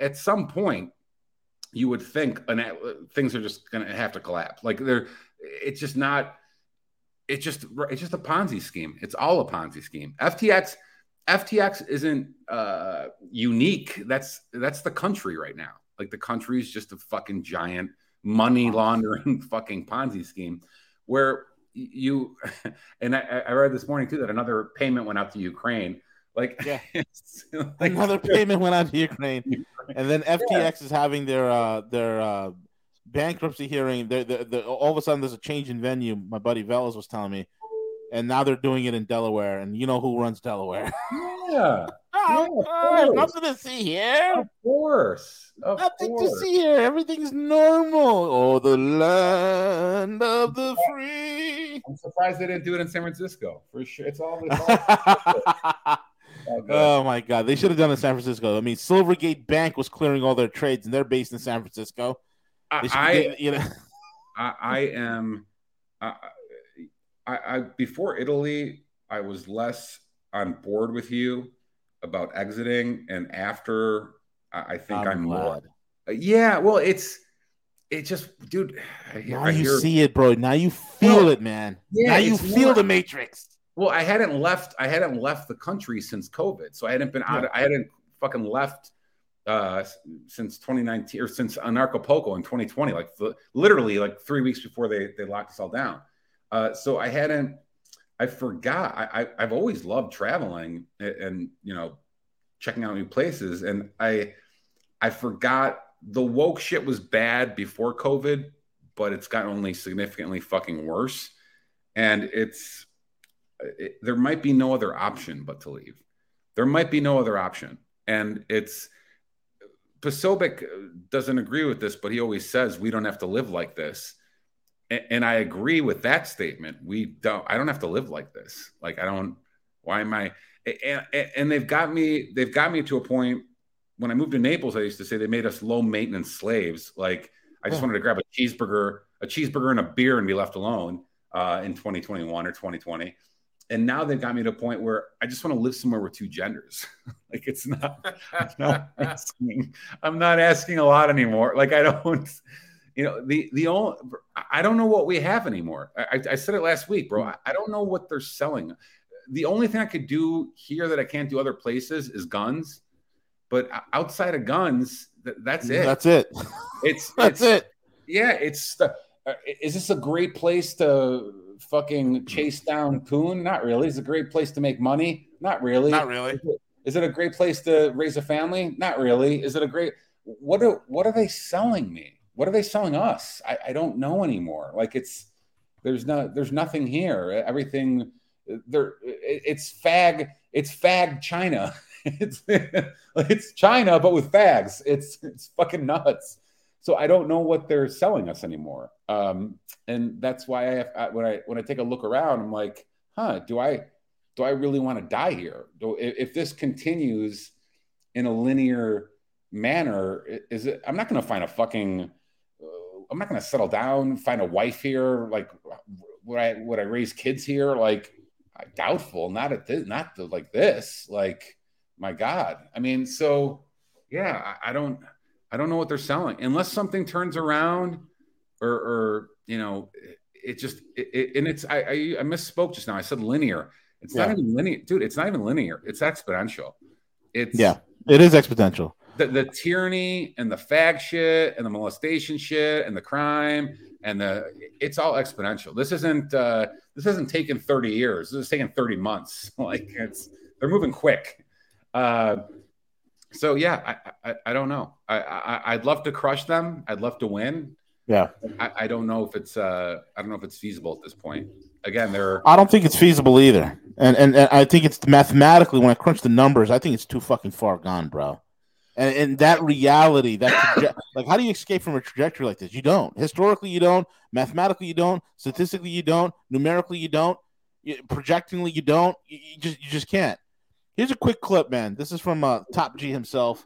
at some point, you would think an things are just going to have to collapse. Like they're, it's just not. It's just it's just a Ponzi scheme. It's all a Ponzi scheme. FTX FTX isn't uh, unique. That's that's the country right now. Like the country is just a fucking giant money laundering (laughs) fucking Ponzi scheme, where you (laughs) and I, I read this morning too that another payment went out to Ukraine. Like, Yeah. (laughs) like- Another (laughs) payment went out to Ukraine, and then FTX is having their uh, their uh, bankruptcy hearing. They're, they're, they're- all of a sudden, there's a change in venue. My buddy Velas was telling me, and now they're doing it in Delaware. And you know who runs Delaware? Yeah. Oh, Yeah, course. nothing to see here. Of course. Of Nothing to see here. Everything's normal. Oh, the land of the surprised they didn't do it in San Francisco. For sure. It's all it's all- (laughs) Oh my god, they should have done it in San Francisco. I mean, Silvergate Bank was clearing all their trades, and they're based in San Francisco. Should- I, you know, I, I am. I, I, I before Italy, I was less on board with you about exiting, and after, I, I think I'm I'm, more. Uh, Yeah, well, it's it just, dude. I, now I you hear- see it, bro. Now you feel Well, it, man. yeah, now you feel more- the Matrix. Well, I hadn't left. I hadn't left the country since COVID, so I hadn't been out. Yeah. I hadn't fucking left uh, since 2019 or since Anarchapulco in 2020. Like the, literally, like three weeks before they they locked us all down. Uh, so I hadn't. I forgot. I, I I've always loved traveling and, and you know checking out new places, and I I forgot the woke shit was bad before COVID, but it's gotten only significantly fucking worse, and it's it, there might be no other option but to leave. There might be no other option. And it's Posobiec doesn't agree with this, but he always says we don't have to live like this. And, and I agree with that statement. We don't, I don't have to live like this. Like, I don't, Why am I? And- and they've got me. They've got me to a point. When I moved to Naples, I used to say they made us low maintenance slaves. Like I just Yeah. wanted to grab a cheeseburger, a cheeseburger and a beer, and be left alone uh, in 2021 or 2020. And now they've got me to a point where I just want to live somewhere with two genders. (laughs) like it's not. I'm not (laughs) asking. I'm not asking a lot anymore. Like I don't. You know the the only. I don't know what we have anymore. I, I- said it last week, bro. I, I don't know what they're selling. The only thing I could do here that I can't do other places is guns. But outside of guns, th- that's it. That's it. It's (laughs) That's it's- it. Yeah, it's the, uh, is this a great place to fucking chase down coon? Not really. Is it a great place to make money? Not really. Not really. Is it, is it a great place to raise a family? Not really. Is it a great what are what are they selling me? What are they selling us? I, I don't know anymore. Like it's there's no there's nothing here. Everything there it- it's fag it's fag China. (laughs) (laughs) it's it's China but with fags. It's it's fucking nuts. So I don't know what they're selling us anymore. Um, and that's why I, have, when I when I take a look around, I'm like, huh, do I do I really want to die here? Do, if, if this continues in a linear manner, is it? I'm not going to find a fucking. Uh, I'm not going to settle down, find a wife here. Like, would I would I raise kids here? Like, doubtful. Not at this. Not the, like this. Like, my God. I mean, so yeah, I, I don't. I don't know what they're selling unless something turns around, or, or you know, it, it just it, it, and it's I, I I misspoke just now. I said linear. It's not even linear, dude. It's not even linear. It's exponential. It's Yeah, it is exponential. the, the tyranny and the fag shit and the molestation shit and the crime and the it's all exponential. This isn't uh this isn't taking 30 years. This is taking 30 months. (laughs) Like it's they're moving quick. Uh so yeah, I I, I don't know. I, I I'd love to crush them. I'd love to win. Yeah. I, I don't know if it's uh I don't know if it's feasible at this point. Again, there. Are- I don't think it's feasible either, and, and and I think it's mathematically when I crunch the numbers, I think it's too fucking far gone, bro. And and that reality, that traje- (laughs) like, how do you escape from a trajectory like this? You don't. Historically, you don't. Mathematically, you don't. Statistically, you don't. Numerically, you don't. You- projectingly, you don't. You, you just you just can't. Here's a quick clip, man. This is from uh, Top G himself.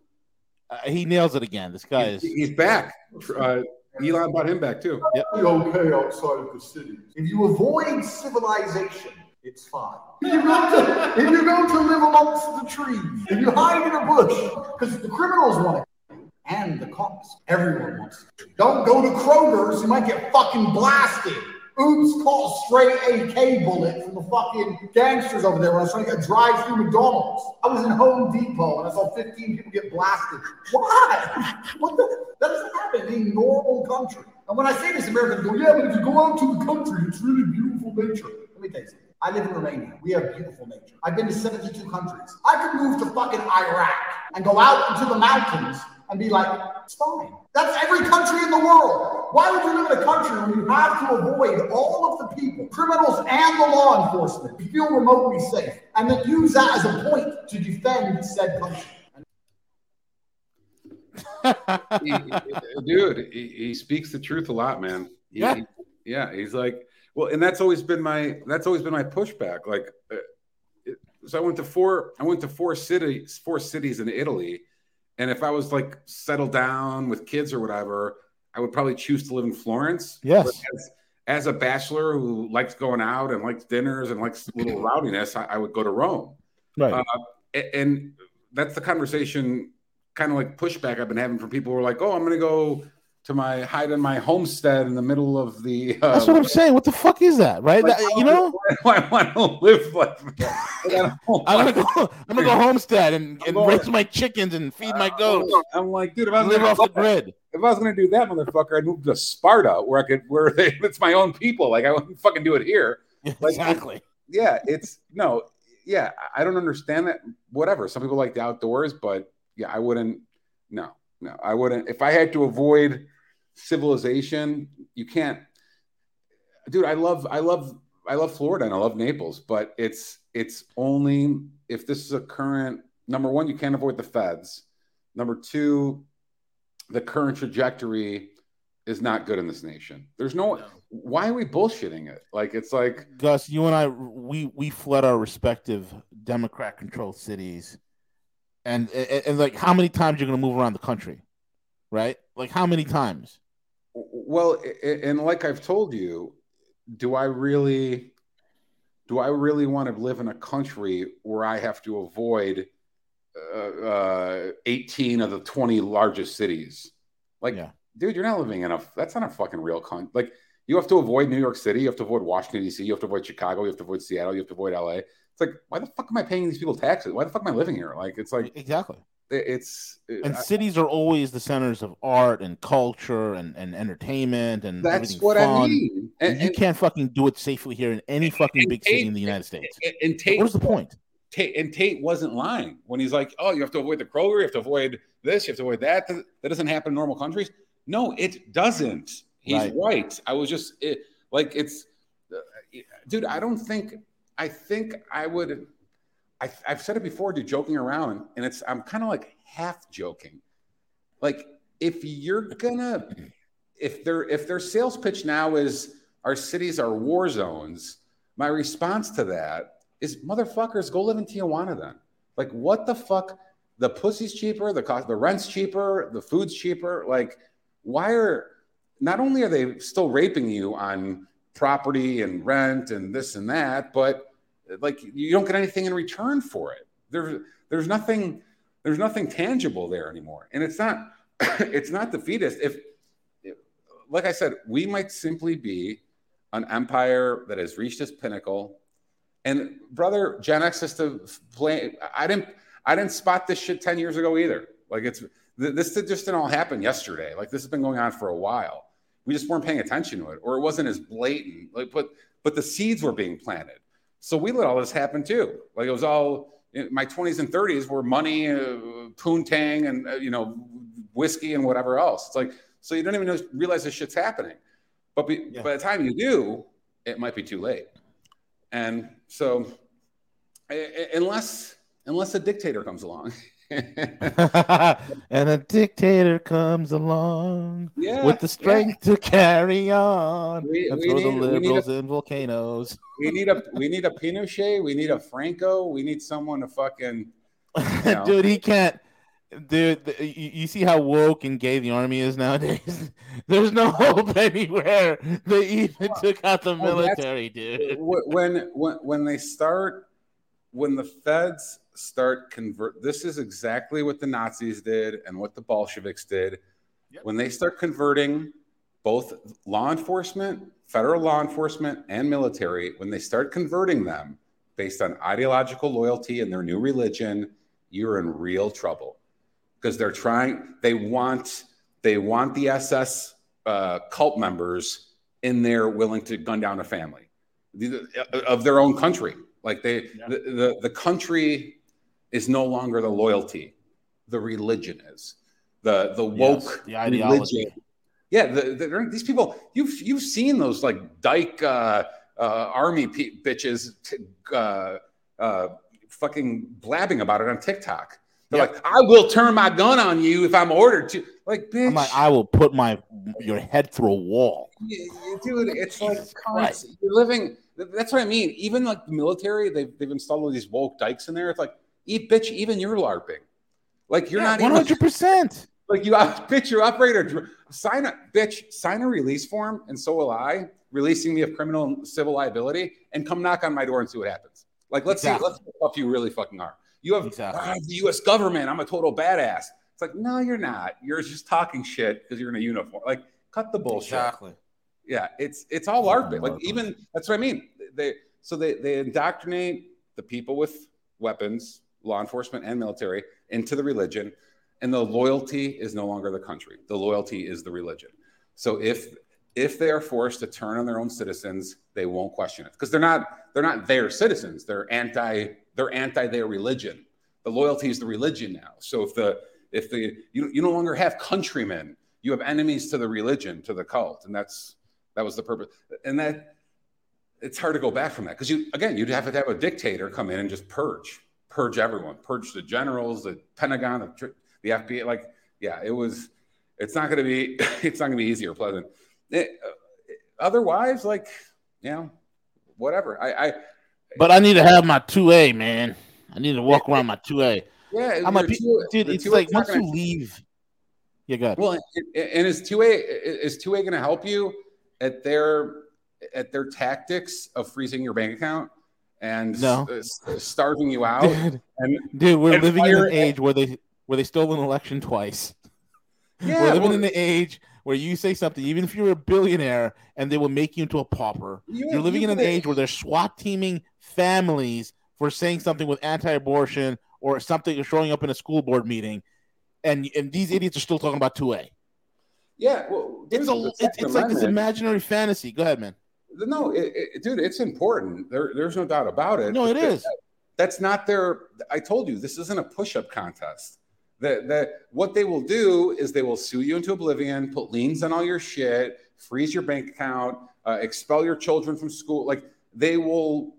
Uh, he nails it again. This guy is. he's back. Uh, Elon brought him back too. Yep. be okay outside of the city. If you avoid civilization, it's fine. If you're going to, if you're going to live amongst the trees, if you hide in a bush, because the criminals want it. And the cops. Everyone wants it. Don't go to Kroger's, you might get fucking blasted. Oops, caught a stray AK bullet from the fucking gangsters over there when I was trying to get drive through McDonald's. I was in Home Depot and I saw 15 people get blasted. Why? What the? That doesn't happen in a normal country. And when I say this, Americans go, yeah, but if you go out to the country, it's really beautiful nature. Let me tell you something. I live in Romania. We have beautiful nature. I've been to 72 countries. I could move to fucking Iraq and go out into the mountains and be like, it's fine. That's every country in the world. Why would you live in a country where you have to avoid all of the people, criminals and the law enforcement, to feel remotely safe, and then use that as a point to defend said country? He- dude, he, he speaks the truth a lot, man. He- Yeah. he- yeah. He's like, well, and that's always been my that's always been my pushback. Like, uh, it- so I went to four I went to four cities four cities in Italy, and if I was like settled down with kids or whatever, I would probably choose to live in Florence. Yes. As, as a bachelor who likes going out and likes dinners and likes a little rowdiness, I, I would go to Rome. Right. Uh, a- and that's the conversation, kind of like pushback I've been having from people who are like, "Oh, I'm going to go to my hide in my homestead in the middle of the." Uh, That's what I'm saying. What the fuck is that, right? Like, That- you know, (laughs) I want to live like. (laughs) I'm gonna go. (laughs) I'm gonna go homestead and, and raise my chickens and feed my goats. I'm like, dude, if I was live gonna off the grid. If I was going to do that, motherfucker, I'd move to Sparta, where I could, where they, it's my own people. Like I wouldn't fucking do it here. Like, Exactly. yeah, it's no, yeah, I don't understand that. Whatever. Some people like the outdoors, but yeah, I wouldn't. No, no, I wouldn't. If I had to avoid civilization, you can't. Dude, I love, I love, I love Florida and I love Naples, but it's it's only if this is a current number one, you can't avoid the feds. Number two, the current trajectory is not good in this nation. There's no. Why are we bullshitting it? Like it's like Gus, you and I, we we fled our respective Democrat-controlled cities, and, and and like how many times you're going to move around the country, right? Like how many times? Well, and like I've told you, do I really do I really want to live in a country where I have to avoid uh, uh, 18 of the 20 largest cities? Like, dude, you're not living in a that's not a fucking real country. Like, you have to avoid New York City, you have to avoid Washington D.C., you have to avoid Chicago, you have to avoid Seattle, you have to avoid L.A. It's like, why the fuck am I paying these people taxes? Why the fuck am I living here? Like, it's like exactly. It's And I- cities are always the centers of art and culture and, and entertainment and That's what I mean. And, And- you and- can't fucking do it safely here in any fucking big city in the United States. And, Tate, What's the point? Tate, and Tate wasn't lying when he's like, "Oh, you have to avoid the Kroger, you have to avoid this, you have to avoid that." That that doesn't happen in normal countries. No, it doesn't. He's Right. right. I was just it, like, it's, uh, dude. I don't think. I think I would. I, I've said it before, dude, joking around, and it's. I'm kind of like half joking. Like, if you're gonna, if their if their sales pitch now is our cities are war zones, my response to that is motherfuckers, go live in Tijuana then. Like, what the fuck? The pussy's cheaper, the cost, the rent's cheaper, the food's cheaper. Like, why are not only are they still raping you on property and rent and this and that, but like you don't get anything in return for it. There's there's nothing there's nothing tangible there anymore, and it's not (coughs) it's not defeatist. If like I said, we might simply be an empire that has reached its pinnacle. And brother, Gen X is to play. I didn't I didn't spot this shit 10 years ago either. Like it's this just didn't all happen yesterday. Like this has been going on for a while. We just weren't paying attention to it, or it wasn't as blatant. Like, but but the seeds were being planted. So we let all this happen too. Like it was all in my 20s and 30s were money, uh, poontang, and uh, you know whiskey and whatever else. It's like so you don't even know, realize this shit's happening. But be, by the time you do, it might be too late. And so, unless unless a dictator comes along, (laughs) (laughs) and a dictator comes along Yeah, with the strength to carry on We- and we throw need- the we need a- liberals in volcanoes. (laughs) we need a we need a Pinochet, we need a Franco, we need someone to fucking you (laughs) know. Dude, he can't. Dude, the, you, you see how woke and gay the army is nowadays? There's no hope anywhere. They even took out the Well, military, dude. When when when they start when the feds start convert this is exactly what the nazis did and what the bolsheviks did. When they start converting both law enforcement federal law enforcement and military when they start converting them based on ideological loyalty and their new religion you're in real trouble. Because they're trying they want they want the ss uh, cult members in there willing to gun down a family the- of their own country. Like they, the, the, the country is no longer the loyalty, the religion is the the woke Yes, the ideology. religion. Yeah, the, the, these people you've you've seen those like dyke uh, uh, army pe- bitches t- uh, uh, fucking blabbing about it on TikTok. They're like, I will turn my gun on you if I'm ordered to. Like, bitch, I'm like, I will put my your head through a wall. yeah, yeah, dude, it's like constant. You're living. That's what I mean. Even like the military, they've they've installed all these woke dykes in there. It's like, eat bitch. Even you're larping. Like you're not hundred percent. (laughs) Like you, (laughs) bitch, you're operator. Sign a bitch. Sign a release form, and so will I. Releasing me of criminal and civil liability, and come knock on my door and see what happens. Like let's Exactly. see, let's see tough you really fucking are. You have "Ah, the U.S. government. I'm a total badass. It's like no, you're not. You're just talking shit because you're in a uniform. Like cut the bullshit. Exactly. Yeah, it's it's all LARPing. Like even that's what I mean. They so they they indoctrinate the people with weapons, law enforcement and military, into the religion, and the loyalty is no longer the country. The loyalty is the religion. So if if they are forced to turn on their own citizens, they won't question it because they're not they're not their citizens. They're anti they're anti their religion. The loyalty is the religion now. So if the if the you, you no longer have countrymen, you have enemies to the religion, to the cult, and that's that was the purpose. And that it's hard to go back from that because you again you'd have to have a dictator come in and just purge, purge everyone, purge the generals, the Pentagon, the, the FBI. Like yeah, it was it's not going to be (laughs) it's not going to be easy or pleasant. It- uh, otherwise, like you know, whatever. I, I But I need to have my two A, man. I need to walk around my two A. yeah, I'm a two- dude. It's like once you leave. Yeah, go ahead. Well, and- is two A is two A going to help you at their at their tactics of freezing your bank account and No. s- uh, s- uh, starving you out? Dude, and, (laughs) Dude, we're living in an age where they where they stole an election twice. Yeah, we're living well- in an age where you say something, even if you're a billionaire, and they will make you into a pauper. You- are living you in an age where they're SWAT teaming families for saying something with anti-abortion or something or showing up in a school board meeting, and and these idiots are still talking about two A. Yeah, well, It's a it's, it's like this imaginary fantasy. Go ahead, man. No, it, it, dude, it's important. There, there's no doubt about it. No, it is. that- is. That's not their. I told you this isn't a push-up contest. That what they will do is they will sue you into oblivion, put liens on all your shit, freeze your bank account, uh, expel your children from school. Like they will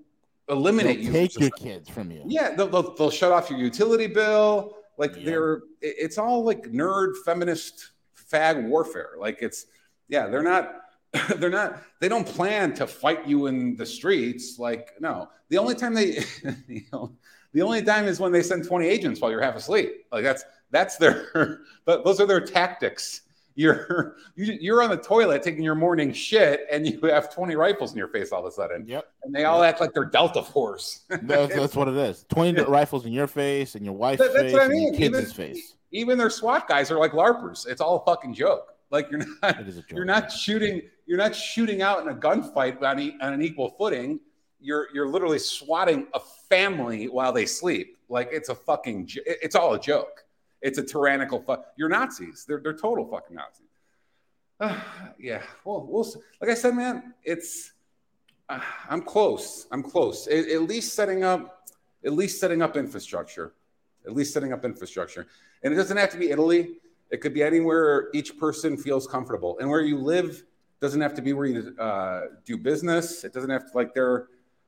eliminate They'll you. take your kids from you. Yeah, they'll, they'll, they'll shut off your utility bill. Like they're, it's all like nerd feminist fag warfare. Like it's, yeah, they're not, (laughs) they're not, they don't plan to fight you in the streets. Like, no, the only time they, (laughs) you know, the only time is when they send 20 agents while you're half asleep. Like that's, that's their, (laughs) but those are their tactics. You're, (laughs) you- you're on the toilet taking your morning shit and you have 20 rifles in your face all of a sudden. Yep. And they all act like they're Delta Force. (laughs) That's, that's what it is. Twenty rifles in your face and your wife's That- face I and mean. your kids' Even- face. even their SWAT guys are like LARPers. It's all a fucking joke. Like you're not It is a joke. you're not shooting you're not shooting out in a gunfight on, e- on an equal footing. You're you're literally swatting a family while they sleep. Like it's a fucking it's all a joke. It's a tyrannical fuck. You're Nazis. They're they're total fucking Nazis. (sighs) yeah. Well, we'll like I said, man. It's uh, (sighs) I'm close. I'm close. At, at least setting up at least setting up infrastructure. At least setting up infrastructure. And it doesn't have to be Italy. It could be anywhere each person feels comfortable. And where you live doesn't have to be where you uh, do business. It doesn't have to like there.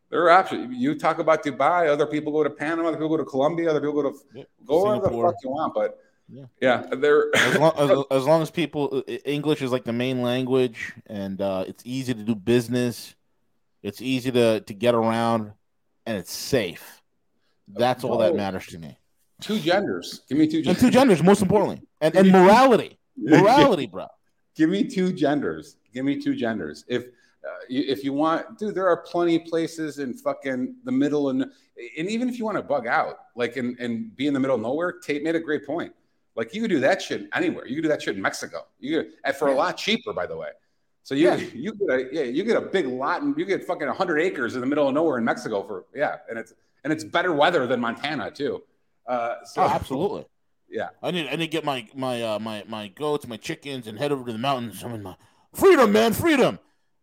There are options. You talk about Dubai. Other people go to Panama. Other people go to Colombia. Other people go to go wherever the Singapore. fuck you want. But Yeah. yeah, they're as, long, (laughs) as, as long as people uh, English is like the main language and uh, it's easy to do business, it's easy to to get around, and it's safe. That's all that matters to me. two genders. Give me two And genders. two genders, most importantly, (laughs) and and morality, (laughs) morality, bro. Give me two genders. Give me two genders. If if you want, dude, there are plenty of places in fucking the middle and and even if you want to bug out, like and and be in the middle of nowhere, Tate made a great point. Like you could do that shit anywhere. You could do that shit in Mexico. You could, and for a lot cheaper, by the way. So you Yeah. you get a yeah you get a big lot and you get fucking hundred acres in the middle of nowhere in Mexico for yeah and it's and it's better weather than Montana too. Uh, so Oh, absolutely. yeah. I need I need to get my my uh, my my goats, my chickens, and head over to the mountains. I mean, my freedom, man, freedom,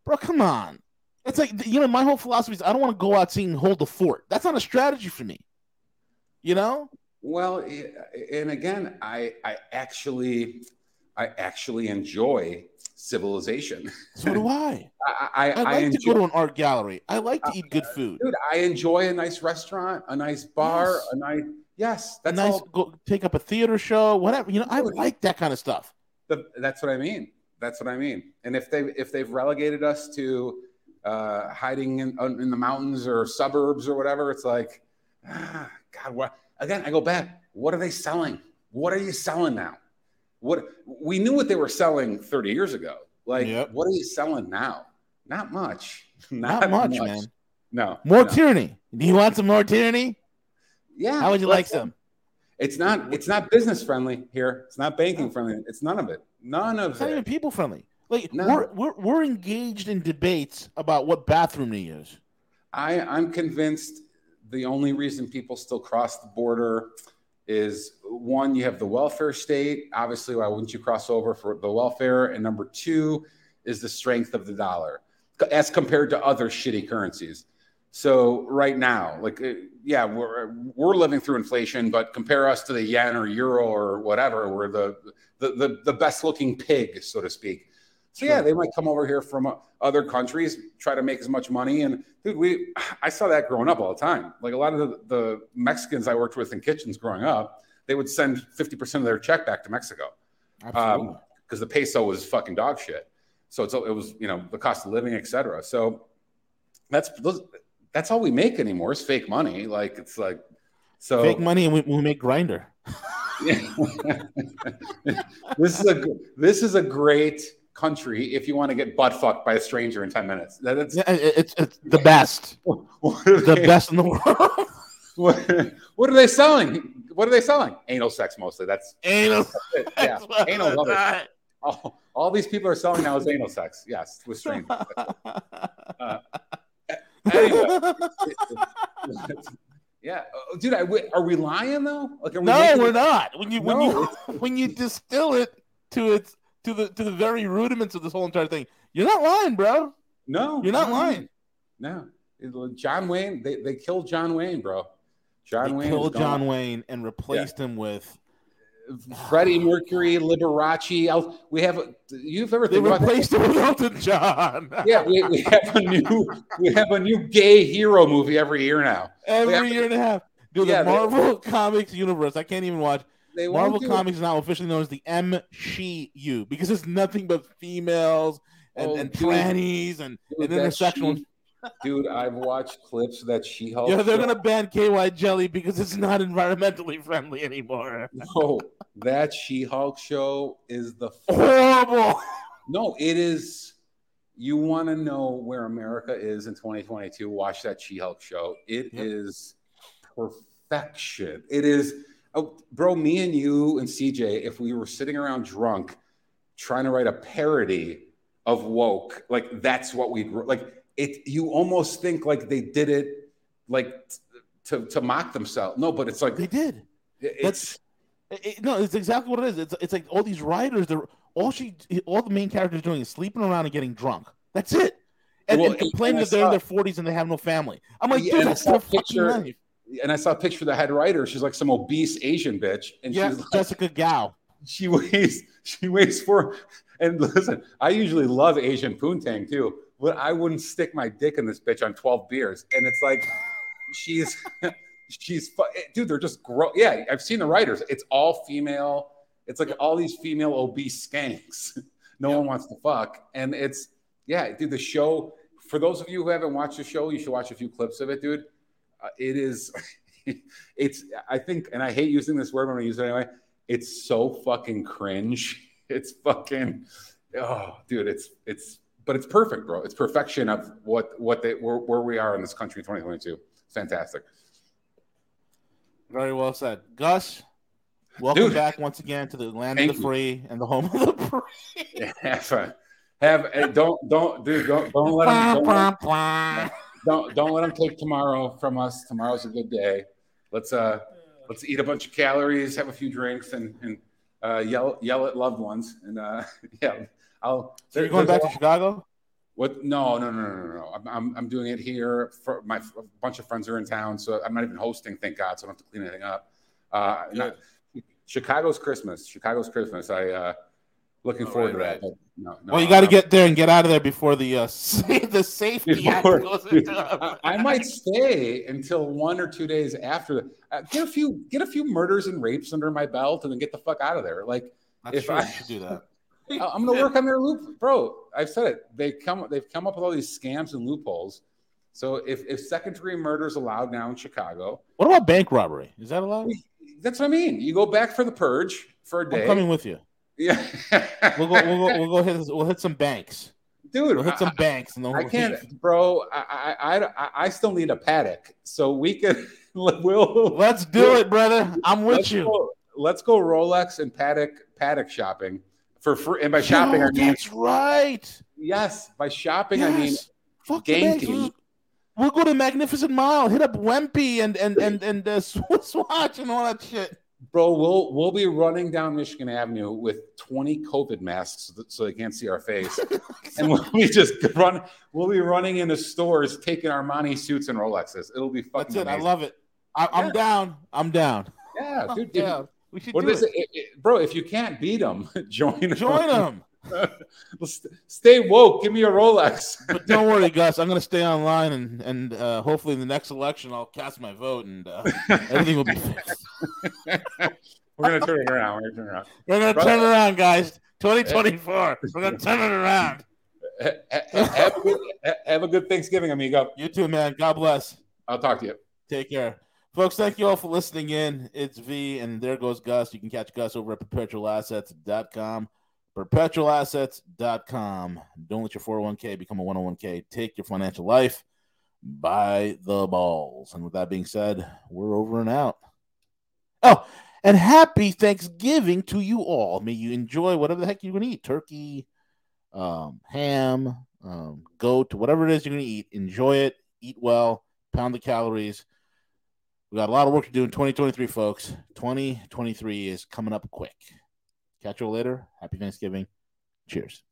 bro. Come on. It's like you know my whole philosophy is I don't want to go out seeing hold the fort. That's not a strategy for me. You know. Well, and again, I I actually I actually enjoy civilization. So do I. (laughs) I I, I like I to go to an art gallery. I like to eat good uh, food. dude. I enjoy a nice restaurant, a nice bar, Yes. a nice yes. A That's nice all. go take up a theater show, whatever. You know, I like that kind of stuff. The, that's what I mean. That's what I mean. And if they if they've relegated us to uh, hiding in in the mountains or suburbs or whatever, it's like, ah, God, what? Again, I go back. What are they selling? What are you selling now? What we knew what they were selling 30 years ago. Like, what are you selling now? Not much. (laughs) Not much, man. No. More no. tyranny. Do you want some more tyranny? Yeah. How would you like some? It's not. It's not business friendly here. It's not banking friendly. It's none of it. None of It's not even people friendly. Like No. we're, we're we're engaged in debates about what bathroom to use. I, I'm convinced the only reason people still cross the border is one, you have the welfare state. Obviously, why wouldn't you cross over for the welfare? And number two is the strength of the dollar as compared to other shitty currencies. So right now, like, uh, yeah, we're we're living through inflation, but compare us to the yen or euro or whatever, we're the the the, the best looking pig, so to speak. So yeah, they might come over here from uh, other countries, try to make as much money. And dude, we (sighs) I saw that growing up all the time. Like a lot of the, the Mexicans I worked with in kitchens growing up, they would send fifty percent of their check back to Mexico. Absolutely. Um, because the peso was fucking dog shit. So it's it was you know the cost of living, etc. So that's those, that's all we make anymore is fake money. Like it's like so Fake money and we, we make Grindr. (laughs) this is a this is a great country if you want to get butt fucked by a stranger in ten minutes. That- That's Yeah, it's, it's the best. (laughs) the best in the world. (laughs) what, what are they selling? What are they selling? Anal sex mostly. That's Anal. Yeah, That's what anal I love it. thought. All, all these people are selling now is anal sex. Yes, with strangers. Uh, anyway, (laughs) yeah, Uh, dude. I, are we lying though? Like, are we no, we're not. When you when No, you (laughs) when you distill it to its to the to the very rudiments of this whole entire thing, you're not lying, bro. No, You're not no, lying. No, John Wayne. They they killed John Wayne, bro. John They Wayne killed. John Wayne and replaced him with Freddie Mercury, Liberace. We have. a- You've ever they think about that? replaced him with Elton John. Yeah, we, we have a new we have a new gay hero movie every year now. Every year and a half. Dude, Yeah, the they- Marvel Comics universe. I can't even watch. They Marvel. Comics is now officially known as the MCU because it's nothing but females and, Oh, and trannies and, and intersectional. She- Dude, I've watched clips that She-Hulk. Yeah, they're gonna ban KY jelly because it's not environmentally friendly anymore. No, that She-Hulk show is the Horrible. No, it is. You want to know where America is in 2022? Watch that She-Hulk show. It is perfection. It is, oh, bro. Me and you and CJ, if we were sitting around drunk, trying to write a parody of woke, like that's what we'd like. It. You almost think like they did it, like t- to to mock themselves. No, but it's like they did. It's It- no, it's exactly what it is. It's it's like all these writers. They're all she, all the main characters doing is sleeping around and getting drunk. That's it. And, Well, and complaining and that they're in their forties and they have no family. I'm like, Yeah, dude, and I that's their a fucking picture- life. and I saw a picture of the head writer. She's like some obese Asian bitch, and Yeah, she's like, Jessica Gao. she (laughs) weighs she weighs four. And listen, I usually love Asian poontang too, I wouldn't stick my dick in this bitch on twelve beers. And it's like she's (laughs) she's fu- dude. They're just gross. Yeah, I've seen the writers. It's all female. It's like all these female obese skanks. (laughs) no one wants to fuck, and it's yeah, dude. The show. For those of you who haven't watched the show, you should watch a few clips of it, dude. Uh, it is. (laughs) it's. I think, and I hate using this word, but I'm gonna use it anyway. It's so fucking cringe. It's fucking. Oh, dude. It's it's. But it's perfect, bro. It's perfection of what what they where, where we are in this country in 2022. It's fantastic. Very well said, Gus. Welcome Dude. back once again to the land of the you. free and the home of the free. (laughs) have fun. Have eh, don't don't dude don't don't let them don't, let- don't don't let them take tomorrow from us. Tomorrow's a good day. Let's uh let's eat a bunch of calories, have a few drinks, and and uh, yell yell at loved ones. And uh, (laughs) yeah, I'll. So you're going back to Chicago? What? No, no, no, no, no, no. I'm, I'm, I'm doing it here. For my a bunch of friends are in town, so I'm not even hosting. Thank God, so I don't have to clean anything up. Uh, not, Chicago's Christmas. Chicago's Christmas. I uh, looking forward to that. but no, no, well, you got to get there and get out of there before the uh, (laughs) the safety act before- goes into (laughs) I, I might stay until one or two days after. Uh, get a few, get a few murders and rapes under my belt, and then get the fuck out of there. Like That's if true. I You should do that. I- I'm going to work on their loop, bro. I've said it. They come, they've come up with all these scams and loopholes. So if if second degree murder is allowed now in Chicago, What about bank robbery? Is that allowed? that's what I mean. You go back for the purge for a day. I'm coming with you. Yeah, (laughs) We'll go. We'll go. We'll go hit. We'll hit some banks, dude. We'll hit some I- banks, and then I we'll can't, bro. I, I I I still need a Patek, so we can. (laughs) We'll Let's do it, brother. I'm with let's you. Go, let's go Rolex and Patek Patek shopping for free. And by shopping, Yo, I mean that's right. yes. By shopping, I mean Yes. Fuck banks. We'll, go to Magnificent Mile, hit up Wempy and and and and uh, (laughs) Swiss Watch and all that shit. Bro, we'll we'll be running down Michigan Avenue with 20 COVID masks so, that, so they can't see our face, (laughs) and we'll be just run. We'll be running into stores taking Armani suits and Rolexes. It'll be fucking. That's it. I love it. I, I'm Yeah. down. I'm down. Yeah, (laughs) I'm dude. If- We should what do is it. it? It- it- bro? If you can't beat them, (laughs) join. Join them. (laughs) Stay woke. Give me a Rolex. But don't worry, Gus. I'm gonna stay online and and uh, hopefully in the next election I'll cast my vote and uh, (laughs) everything will be fixed. We're gonna turn it around. We're gonna turn it around. We're gonna Brother- turn around, guys. 2024. We're gonna turn it around. have, a good, have a good Thanksgiving, amigo. You too, man. God bless. I'll talk to you. Take care. Folks, thank you all for listening in. It's V, and there goes Gus. You can catch Gus over at perpetualassets.com. Perpetualassets.com. Don't let your 401k become a 101k. Take your financial life by the balls. And with that being said, we're over and out. Oh, and happy Thanksgiving to you all. May you enjoy whatever the heck you're going to eat turkey, um, ham, um, goat, whatever it is you're going to eat. Enjoy it, eat well, pound the calories. We got a lot of work to do in 2023, folks. 2023 is coming up quick. Catch you later. Happy Thanksgiving. Cheers.